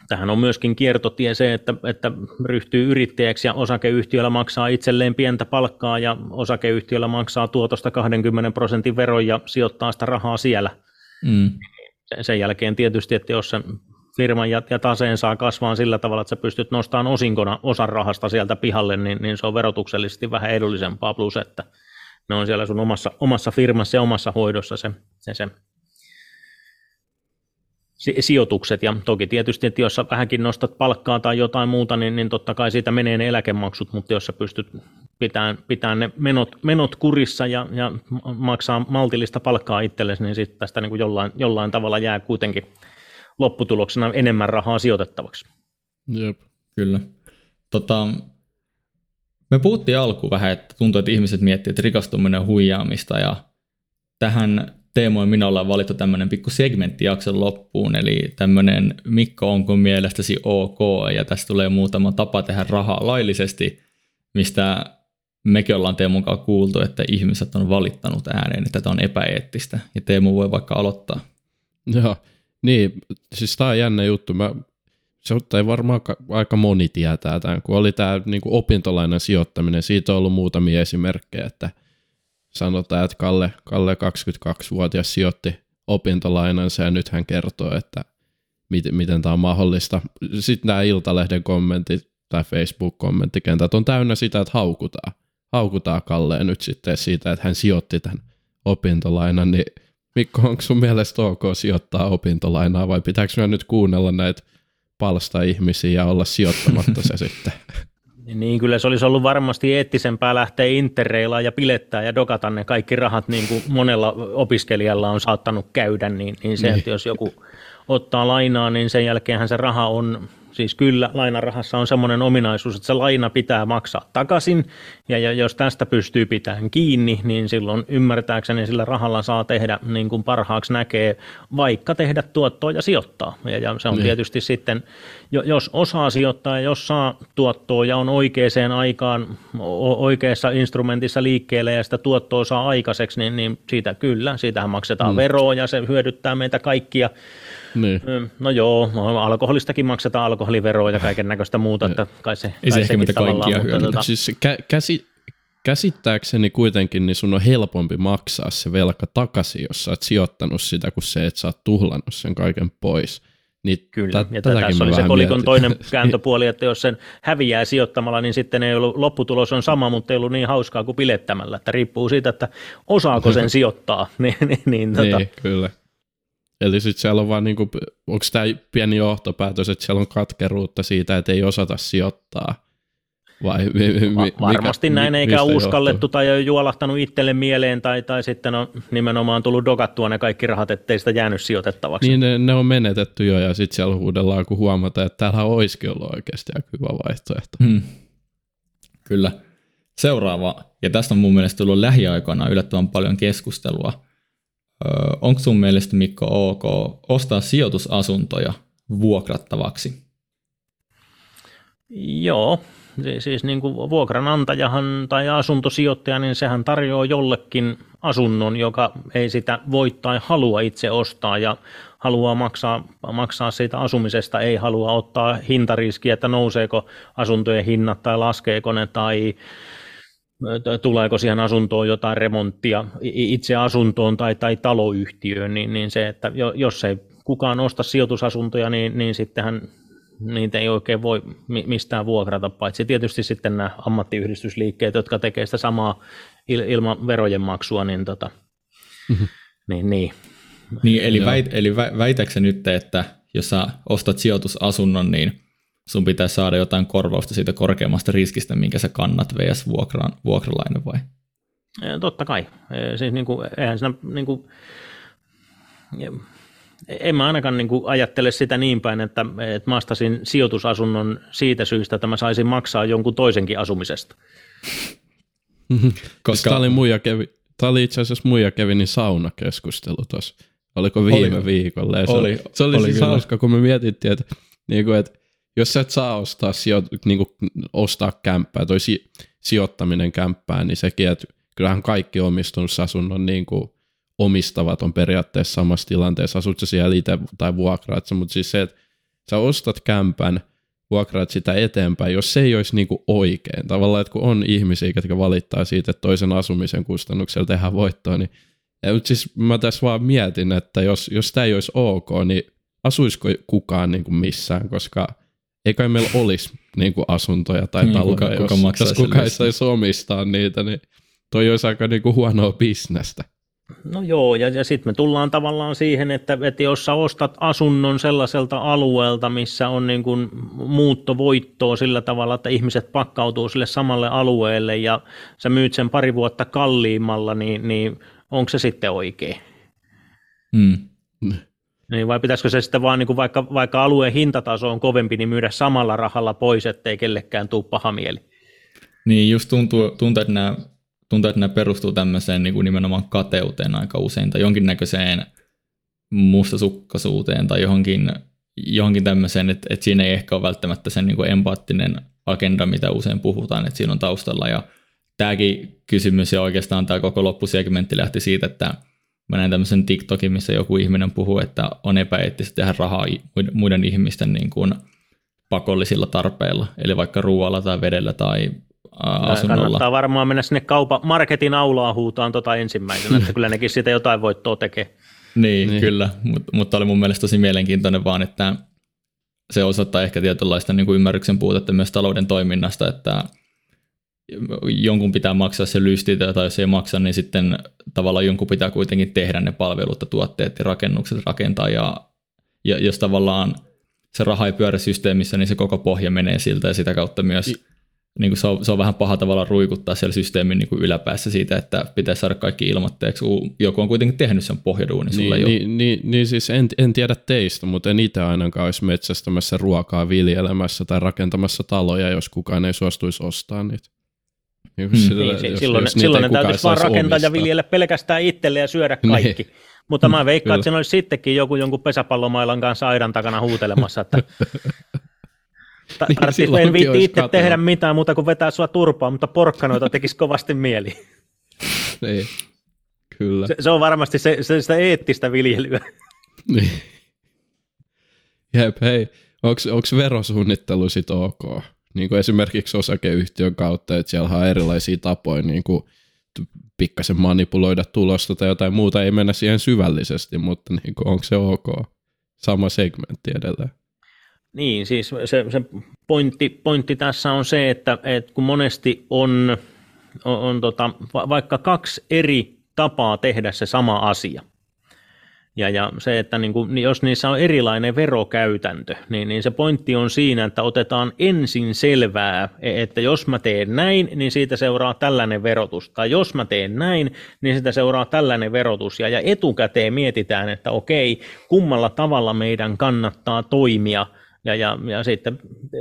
Speaker 3: Tähän on myöskin kiertotie se, että, että ryhtyy yrittäjäksi ja osakeyhtiöllä maksaa itselleen pientä palkkaa ja osakeyhtiöllä maksaa tuotosta 20 prosentin veron ja sijoittaa sitä rahaa siellä. Mm. Sen jälkeen tietysti, että jos sen firman ja, ja taseen saa kasvaa sillä tavalla, että sä pystyt nostamaan osinkona osan rahasta sieltä pihalle, niin, niin se on verotuksellisesti vähän edullisempaa, plus että ne on siellä sun omassa, omassa firmassa ja omassa hoidossa se, se, se sijoitukset. Ja toki tietysti, että jos sä vähänkin nostat palkkaa tai jotain muuta, niin, niin totta kai siitä menee ne eläkemaksut, mutta jos sä pystyt pitämään, pitämään ne menot, menot kurissa ja, ja maksaa maltillista palkkaa itsellesi, niin sitten tästä niin kuin jollain, jollain tavalla jää kuitenkin lopputuloksena enemmän rahaa sijoitettavaksi.
Speaker 1: Jep, kyllä. Tota, me puhuttiin alkuun vähän, että tuntuu, että ihmiset miettivät, että rikastuminen on huijaamista ja tähän teemoin minä ollaan valittu tämmöinen pikku segmentti jakson loppuun, eli tämmöinen Mikko, onko mielestäsi ok, ja tästä tulee muutama tapa tehdä rahaa laillisesti, mistä mekin ollaan Teemun kanssa kuultu, että ihmiset on valittanut ääneen, että tämä on epäeettistä, ja Teemu voi vaikka aloittaa.
Speaker 2: Joo, niin, siis tämä on jännä juttu. Mä, se ei varmaan aika moni tietää tämän, kun oli tämä niin opintolainan sijoittaminen, siitä on ollut muutamia esimerkkejä, että – sanotaan, että Kalle, Kalle 22-vuotias sijoitti opintolainansa ja nyt hän kertoo, että miten, miten tämä on mahdollista. Sitten nämä Iltalehden kommentit tai Facebook-kommenttikentät on täynnä sitä, että haukutaan. Haukutaan Kalleen nyt sitten siitä, että hän sijoitti tämän opintolainan, niin Mikko, onko sun mielestä ok sijoittaa opintolainaa vai pitääkö nyt kuunnella näitä palsta-ihmisiä ja olla sijoittamatta se sitten?
Speaker 3: Niin kyllä se olisi ollut varmasti eettisempää lähteä interreilaan ja pilettää ja dokata ne kaikki rahat niin kuin monella opiskelijalla on saattanut käydä, niin, niin se, niin. että jos joku ottaa lainaa, niin sen jälkeenhän se raha on Siis kyllä lainarahassa on semmoinen ominaisuus, että se laina pitää maksaa takaisin, ja, ja jos tästä pystyy pitämään kiinni, niin silloin ymmärtääkseni sillä rahalla saa tehdä niin kuin parhaaksi näkee, vaikka tehdä tuottoa ja sijoittaa. Ja, ja se on niin. tietysti sitten, jos osaa sijoittaa ja jos saa tuottoa ja on oikeaan aikaan oikeassa instrumentissa liikkeelle ja sitä tuottoa saa aikaiseksi, niin, niin siitä kyllä, siitähän maksetaan mm. veroa ja se hyödyttää meitä kaikkia
Speaker 2: Niin.
Speaker 3: No joo, alkoholistakin maksetaan alkoholiveroa ja kaiken näköistä muuta, että kai se,
Speaker 1: Ei se ehkä mitä kaikkia
Speaker 3: mutta tota,
Speaker 2: Siis kä- käsi, käsittääkseni kuitenkin niin sun on helpompi maksaa se velka takaisin, jos sä oot sijoittanut sitä, kuin se, että sä oot tuhlannut sen kaiken pois. Niin
Speaker 3: Kyllä,
Speaker 2: tä-
Speaker 3: ja tässä oli se kolikon
Speaker 2: mietin.
Speaker 3: toinen kääntöpuoli, että jos sen häviää sijoittamalla, niin sitten ei ollut, lopputulos on sama, mutta ei ollut niin hauskaa kuin bilettämällä, että riippuu siitä, että osaako sen sijoittaa. niin, niin, niin, tota,
Speaker 2: Niin, kyllä. Eli sitten siellä on vaan, niinku, onko tämä pieni johtopäätös, että siellä on katkeruutta siitä, että ei osata sijoittaa? Vai mi, mi,
Speaker 3: Va-
Speaker 2: mikä-
Speaker 3: varmasti
Speaker 2: mi-
Speaker 3: näin, eikä uskallettu
Speaker 2: johtuu?
Speaker 3: tai ole juolahtanut itselle mieleen, tai, tai sitten on nimenomaan tullut dogattua ne kaikki rahat, ettei sitä jäänyt sijoitettavaksi.
Speaker 2: Niin ne, ne, on menetetty jo, ja sitten siellä huudellaan, kun huomataan, että täällä olisikin ollut oikeasti aika hyvä vaihtoehto.
Speaker 1: Hmm. Kyllä. Seuraava, ja tästä on mun mielestä tullut lähiaikoina yllättävän paljon keskustelua. Onko sun mielestä Mikko ok ostaa sijoitusasuntoja vuokrattavaksi?
Speaker 3: Joo, si- siis niin kuin vuokranantajahan tai asuntosijoittaja, niin sehän tarjoaa jollekin asunnon, joka ei sitä voi tai halua itse ostaa ja haluaa maksaa, maksaa siitä asumisesta, ei halua ottaa hintariskiä, että nouseeko asuntojen hinnat tai laskeeko ne tai tuleeko siihen asuntoon jotain remonttia itse asuntoon tai, tai taloyhtiöön, niin, niin se, että jo- jos ei kukaan osta sijoitusasuntoja, niin, niin sittenhän niitä ei oikein voi mi- mistään vuokrata, paitsi tietysti sitten nämä ammattiyhdistysliikkeet, jotka tekee sitä samaa il- ilman verojen maksua, niin, tota, niin, niin.
Speaker 1: Niin, eli,
Speaker 2: Joo.
Speaker 1: väit, eli vä, väitäksä nyt, että jos sä ostat sijoitusasunnon, niin sun pitää saada jotain korvausta siitä korkeammasta riskistä, minkä sä kannat vs. Vuokraan, vuokralainen vai?
Speaker 3: Totta kai. Siis niin kuin, eihän siinä, niin kuin, en mä ainakaan niin kuin ajattele sitä niin päin, että, että mä ostasin sijoitusasunnon siitä syystä, että mä saisin maksaa jonkun toisenkin asumisesta.
Speaker 2: Koska... Tämä oli, muija kevi, tämä oli itse asiassa muija Kevinin saunakeskustelu tuossa. Oliko viime
Speaker 1: Oliko?
Speaker 2: viikolla? Ja se,
Speaker 1: Oli,
Speaker 2: oli, se oli,
Speaker 1: oli
Speaker 2: siis
Speaker 1: kyllä.
Speaker 2: hauska, kun me mietittiin, että, niin kuin, että jos sä et saa ostaa, sijo, niin kuin, ostaa kämppää, toi si, sijoittaminen kämppään, niin sekin, että kyllähän kaikki omistusasunnon niin kuin, omistavat on periaatteessa samassa tilanteessa, asut sä siellä itse tai vuokraat mutta siis se, että sä ostat kämpän, vuokraat sitä eteenpäin, jos se ei olisi niinku oikein. Tavallaan, että kun on ihmisiä, jotka valittaa siitä, että toisen asumisen kustannuksella tehdään voittoa, niin ja, mutta siis mä tässä vaan mietin, että jos, jos tämä ei olisi ok, niin asuisiko kukaan niinku missään, koska ei kai meillä olisi niinku asuntoja tai
Speaker 1: Niin,
Speaker 2: taloja,
Speaker 1: kuka-
Speaker 2: jos,
Speaker 1: kuka
Speaker 2: jos kukaan ei saisi omistaa niitä, niin toi olisi aika niinku huonoa bisnestä.
Speaker 3: No joo, ja, ja sitten me tullaan tavallaan siihen, että, että jos sä ostat asunnon sellaiselta alueelta, missä on niin kuin muuttovoittoa sillä tavalla, että ihmiset pakkautuu sille samalle alueelle ja sä myyt sen pari vuotta kalliimmalla, niin, niin onko se sitten oikein?
Speaker 1: Hmm.
Speaker 3: Niin vai pitäisikö se sitten vaan, niin kuin vaikka, vaikka alueen hintataso on kovempi, niin myydä samalla rahalla pois, ettei kellekään tule paha mieli?
Speaker 1: Niin just tuntuu, tuntuu, että nämä, tuntuu, että nämä perustuu tämmöiseen niin kuin nimenomaan kateuteen aika usein tai jonkinnäköiseen mustasukkaisuuteen tai johonkin, johonkin tämmöiseen, että, että siinä ei ehkä ole välttämättä sen niin kuin empaattinen agenda, mitä usein puhutaan, että siinä on taustalla ja tämäkin kysymys ja oikeastaan tämä koko loppusegmentti lähti siitä, että mä näin tämmöisen TikTokin, missä joku ihminen puhuu, että on epäeettistä tehdä rahaa muiden ihmisten niin kuin pakollisilla tarpeilla, eli vaikka ruoalla tai vedellä tai asunnolla.
Speaker 3: Kannattaa varmaan mennä sinne kaupan marketin aulaa huutaan tota ensimmäisenä, että kyllä nekin siitä jotain voittoa tekee.
Speaker 1: Niin,
Speaker 2: Niin.
Speaker 1: niin. kyllä, Mut, mutta oli mun mielestä tosi mielenkiintoinen vaan, että se osoittaa ehkä tietynlaista niin kuin ymmärryksen puutetta myös talouden toiminnasta, että jonkun pitää maksaa se lysti, tai jos ei maksa, niin sitten tavallaan jonkun pitää kuitenkin tehdä ne palvelut ja tuotteet ja rakennukset rakentaa, ja, ja jos tavallaan se raha ei pyörä systeemissä, niin se koko pohja menee siltä, ja sitä kautta myös niin kuin se, on, se on vähän paha tavalla ruikuttaa siellä systeemin niin kuin yläpäässä siitä, että pitäisi saada kaikki ilmoitteeksi. Joku on kuitenkin tehnyt sen pohjaduunin sulle
Speaker 2: Niin,
Speaker 1: jo.
Speaker 2: niin, niin, niin siis en, en tiedä teistä, mutta en itse ainakaan olisi metsästämässä ruokaa viljelemässä tai rakentamassa taloja, jos kukaan ei suostuisi ostaa niitä. Niin,
Speaker 1: Hmm.
Speaker 3: Niin,
Speaker 2: jos-
Speaker 3: silloin,
Speaker 2: jos
Speaker 3: silloin ne täytyisi vaan rakentaa ja
Speaker 2: omistaa.
Speaker 3: viljellä pelkästään itselle ja syödä kaikki.
Speaker 2: Niin.
Speaker 3: Mutta mä veikkaan,
Speaker 2: Kyllä.
Speaker 3: että siinä olisi sittenkin joku jonkun pesäpallomailan kanssa aidan takana huutelemassa, että
Speaker 2: Niin,
Speaker 3: tarvitsisi-
Speaker 2: silloinkin
Speaker 3: en viitti itse
Speaker 2: katella.
Speaker 3: tehdä mitään muuta kuin vetää sua turpaan, mutta porkkanoita tekisi kovasti mieli.
Speaker 2: Niin. Kyllä.
Speaker 3: Se, se on varmasti se, se, sitä eettistä viljelyä.
Speaker 2: Niin. Jep, hei, onko verosuunnittelu sit ok? Niin kuin esimerkiksi osakeyhtiön kautta, että siellä on erilaisia tapoja niin kuin pikkasen manipuloida tulosta tai jotain muuta, ei mennä siihen syvällisesti, mutta niin kuin, onko se ok? Sama segmentti edelleen.
Speaker 3: Niin, siis se, se pointti, pointti tässä on se, että, että kun monesti on, on, on tota, vaikka kaksi eri tapaa tehdä se sama asia – ja, ja se, että niin kuin, jos niissä on erilainen verokäytäntö, niin, niin se pointti on siinä, että otetaan ensin selvää, e, että jos mä teen näin, niin siitä seuraa tällainen verotus. Tai jos mä teen näin, niin siitä seuraa tällainen verotus. Ja, ja etukäteen mietitään, että okei, kummalla tavalla meidän kannattaa toimia – ja, ja, ja sitten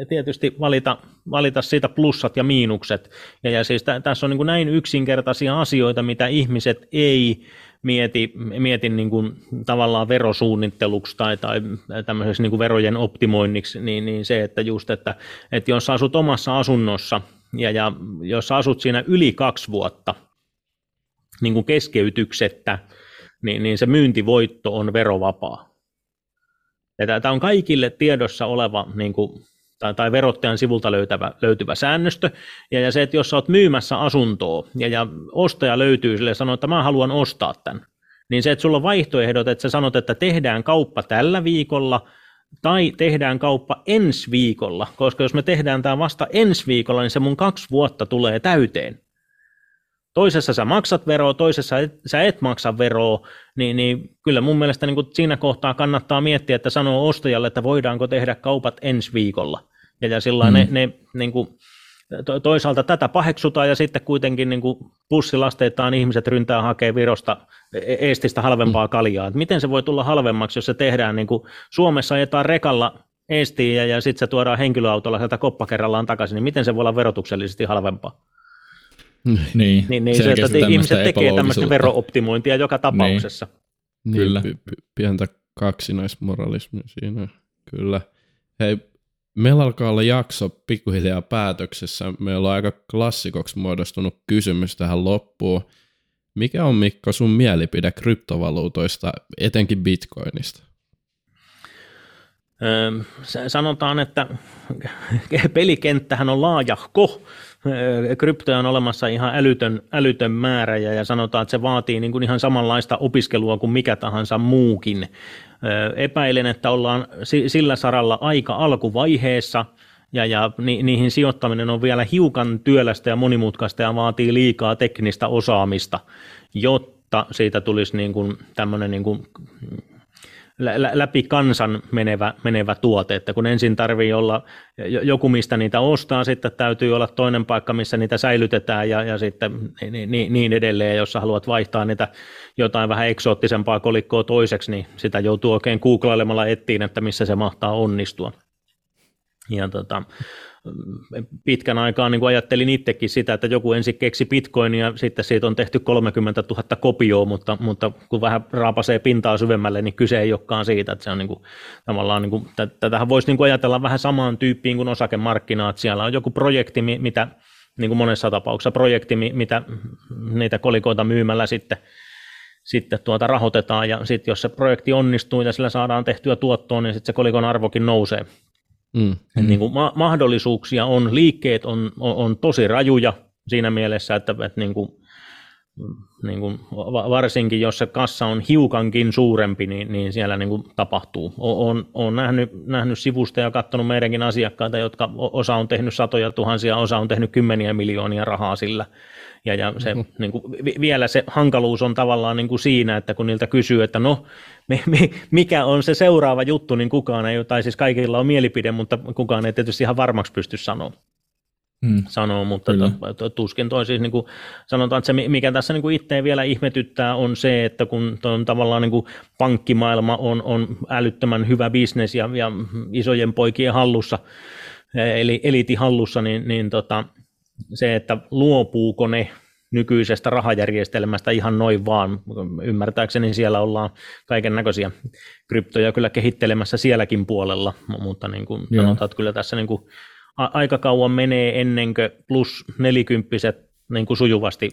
Speaker 3: tietysti valita, valita siitä plussat ja miinukset. Ja, ja siis t- tässä on niin kuin näin yksinkertaisia asioita, mitä ihmiset ei mieti, mieti niin kuin tavallaan verosuunnitteluksi tai, tai tämmöiseksi niin kuin verojen optimoinniksi, niin, niin se, että just, että, että jos asut omassa asunnossa ja, ja jos asut siinä yli kaksi vuotta niin kuin keskeytyksettä, niin, niin se myyntivoitto on verovapaa. Tämä on kaikille tiedossa oleva niin kuin, tai, tai verottajan sivulta löytävä, löytyvä säännöstö. Ja, ja se, että jos sä oot myymässä asuntoa ja, ja ostaja löytyy sille ja sanoo, että mä haluan ostaa tämän, niin se, että sulla on vaihtoehdot, että sä sanot, että tehdään kauppa tällä viikolla tai tehdään kauppa ensi viikolla, koska jos me tehdään tämä vasta ensi viikolla, niin se mun kaksi vuotta tulee täyteen. Toisessa sä maksat veroa, toisessa et, sä et maksa veroa, niin, niin kyllä mun mielestä niin siinä kohtaa kannattaa miettiä, että sanoo ostajalle, että voidaanko tehdä kaupat ensi viikolla. Ja, ja sillä mm. ne, ne niin kuin, to, toisaalta tätä paheksutaan ja sitten kuitenkin niin kuin bussilasteittain ihmiset ryntää hakee Virosta, e, Eestistä halvempaa mm. kaljaa. Et miten se voi tulla halvemmaksi, jos se tehdään niin kuin Suomessa ajetaan rekalla Eestiin ja, ja sitten se tuodaan henkilöautolla sieltä koppakerrallaan takaisin, niin miten se voi olla verotuksellisesti halvempaa?
Speaker 1: Niin,
Speaker 3: niin, niin se, että ihmiset tekee tämmöistä verooptimointia joka tapauksessa.
Speaker 2: Niin, Kyllä. Niin, pientä kaksinaismoralismia siinä, kyllä. Hei, meillä alkaa olla jakso pikkuhiljaa päätöksessä. Meillä on aika klassikoksi muodostunut kysymys tähän loppuun. Mikä on Mikko sun mielipide kryptovaluutoista, etenkin bitcoinista?
Speaker 3: sanotaan, että pelikenttähän on laajahko, kryptoja on olemassa ihan älytön, älytön määrä ja, sanotaan, että se vaatii niin kuin ihan samanlaista opiskelua kuin mikä tahansa muukin. Epäilen, että ollaan sillä saralla aika alkuvaiheessa ja, ja ni, niihin sijoittaminen on vielä hiukan työlästä ja monimutkaista ja vaatii liikaa teknistä osaamista, jotta siitä tulisi niin kuin tämmöinen niin kuin läpi kansan menevä, menevä tuote, että kun ensin tarvii olla joku, mistä niitä ostaa, sitten täytyy olla toinen paikka, missä niitä säilytetään ja, ja sitten niin, niin, niin edelleen, jos haluat vaihtaa niitä jotain vähän eksoottisempaa kolikkoa toiseksi, niin sitä joutuu oikein googlailemalla etsiin, että missä se mahtaa onnistua. Ja tota, pitkän aikaa niin ajattelin itsekin sitä, että joku ensin keksi bitcoin ja sitten siitä on tehty 30 000 kopioa, mutta, mutta kun vähän raapasee pintaa syvemmälle, niin kyse ei olekaan siitä, että se on niin kuin, tavallaan, niin kuin, tätähän voisi niin kuin ajatella vähän samaan tyyppiin kuin osakemarkkinaat, siellä on joku projekti, mitä niin kuin monessa tapauksessa projekti, mitä niitä kolikoita myymällä sitten sitten tuota rahoitetaan ja sitten jos se projekti onnistuu ja sillä saadaan tehtyä tuottoa, niin sitten se kolikon arvokin nousee. Mm. mm. Niin kuin ma- mahdollisuuksia on, liikkeet on, on, on tosi rajuja siinä mielessä, että, että niin kuin, niin kuin varsinkin jos se kassa on hiukankin suurempi, niin, niin siellä niin kuin tapahtuu. Olen, olen nähnyt, nähnyt sivusta ja katsonut meidänkin asiakkaita, jotka osa on tehnyt satoja tuhansia, osa on tehnyt kymmeniä miljoonia rahaa sillä, ja, ja se, mm-hmm. niin kuin, vielä se hankaluus on tavallaan niin kuin siinä, että kun niiltä kysyy, että no, me, me, mikä on se seuraava juttu, niin kukaan ei, tai siis kaikilla on mielipide, mutta kukaan ei tietysti ihan varmaksi pysty sanoa. Hmm. Sanoo, mutta to, to, tuskin toi siis niin kuin, sanotaan, että se mikä tässä niin kuin itse vielä ihmetyttää on se, että kun on tavallaan niin kuin pankkimaailma on, on älyttömän hyvä bisnes ja, ja isojen poikien hallussa, eli eliitin hallussa, niin, niin tota, se, että luopuuko ne nykyisestä rahajärjestelmästä ihan noin vaan. Ymmärtääkseni siellä ollaan kaiken näköisiä kryptoja kyllä kehittelemässä sielläkin puolella, mutta niin kuin sanotaan, että kyllä tässä niin kuin aika kauan menee ennen kuin plus nelikymppiset niin kuin sujuvasti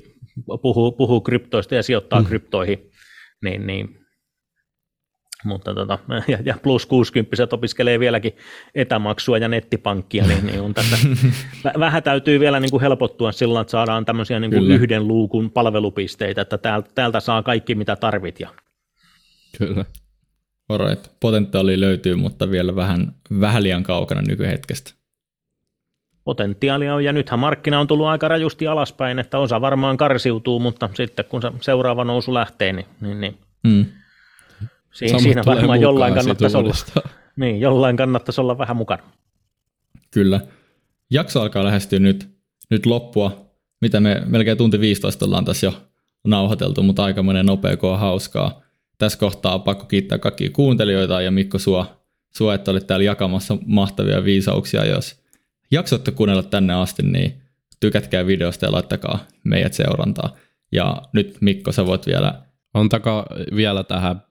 Speaker 3: puhuu, puhuu kryptoista ja sijoittaa mm. kryptoihin, niin, niin mutta tota, ja, ja plus 60 opiskelee vieläkin etämaksua ja nettipankkia, niin, niin on tässä, vähän täytyy vielä niin kuin helpottua sillä, että saadaan tämmöisiä niin kuin yhden luukun palvelupisteitä, että täältä, täältä saa kaikki mitä tarvit. Ja...
Speaker 2: Kyllä.
Speaker 1: Alright. Potentiaali löytyy, mutta vielä vähän, vähän liian kaukana nykyhetkestä.
Speaker 3: Potentiaalia on, ja nythän markkina on tullut aika rajusti alaspäin, että osa varmaan karsiutuu, mutta sitten kun se seuraava nousu lähtee, niin, niin, niin mm Siin, siinä varmaan jollain kannattaisi olla, niin, jollain kannattaisi olla vähän mukana.
Speaker 1: Kyllä. Jakso alkaa lähestyä nyt, nyt loppua. Mitä me melkein tunti 15 ollaan tässä jo nauhoiteltu, mutta aika monen nopea, kun on hauskaa. Tässä kohtaa on pakko kiittää kaikkia kuuntelijoita ja Mikko sua, sua että olit täällä jakamassa mahtavia viisauksia. Jos jaksoitte kuunnella tänne asti, niin tykätkää videosta ja laittakaa meidät seurantaa. Ja nyt Mikko, sä voit vielä...
Speaker 2: Antakaa vielä tähän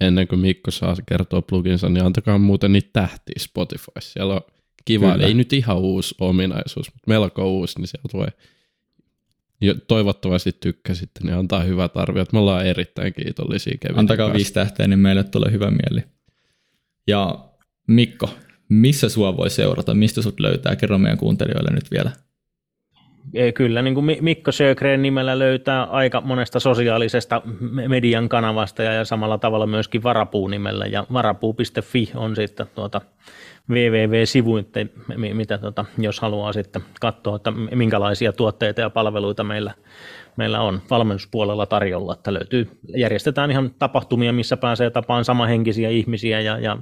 Speaker 2: ennen kuin Mikko saa kertoa pluginsa, niin antakaa muuten niitä tähtiä Spotify. Siellä on kiva, Kyllä. ei nyt ihan uusi ominaisuus, mutta melko uusi, niin sieltä voi jo, toivottavasti tykkäsitte, niin antaa hyvät arviot. Me ollaan erittäin kiitollisia
Speaker 1: Kevinin Antakaa kanssa. viisi tähteä, niin meille tulee hyvä mieli. Ja Mikko, missä sua voi seurata? Mistä sut löytää? Kerro meidän kuuntelijoille nyt vielä.
Speaker 3: Kyllä, niin kuin Mikko Sjögren nimellä löytää aika monesta sosiaalisesta median kanavasta ja, samalla tavalla myöskin Varapuu nimellä. Ja varapuu.fi on sitten tuota www-sivu, mitä tuota, jos haluaa sitten katsoa, että minkälaisia tuotteita ja palveluita meillä, meillä on valmennuspuolella tarjolla, että löytyy, järjestetään ihan tapahtumia, missä pääsee tapaan samahenkisiä ihmisiä ja, ja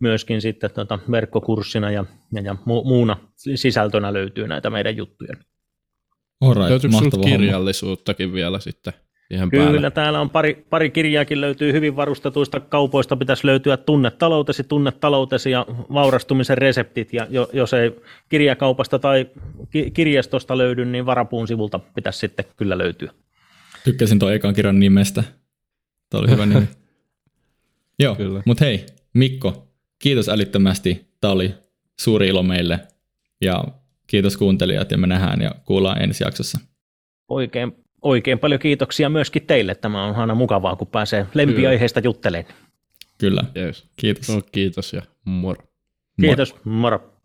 Speaker 3: myöskin sitten tuota verkkokurssina ja, ja, ja muuna sisältönä löytyy näitä meidän juttuja.
Speaker 2: Alright, Löytyykö sinulla kirjallisuuttakin vielä sitten ihan
Speaker 3: Kyllä,
Speaker 2: päälle?
Speaker 3: täällä on pari, pari kirjaakin löytyy hyvin varustetuista kaupoista, pitäisi löytyä tunnetaloutesi, tunnetaloutesi ja vaurastumisen reseptit, ja jos ei kirjakaupasta tai kirjastosta löydy, niin varapuun sivulta pitäisi sitten kyllä löytyä.
Speaker 1: Tykkäsin tuon ekan kirjan nimestä. Tämä oli hyvä nimi. Joo, mutta hei, Mikko, kiitos älyttömästi. Tämä oli suuri ilo meille. Ja Kiitos kuuntelijat ja me nähdään ja kuullaan ensi jaksossa.
Speaker 3: Oikein, oikein paljon kiitoksia myöskin teille. Tämä on aina mukavaa, kun pääsee lempiaiheesta juttelemaan.
Speaker 1: Kyllä. Yes. Kiitos.
Speaker 2: No, kiitos ja moro.
Speaker 3: Kiitos, moro. moro.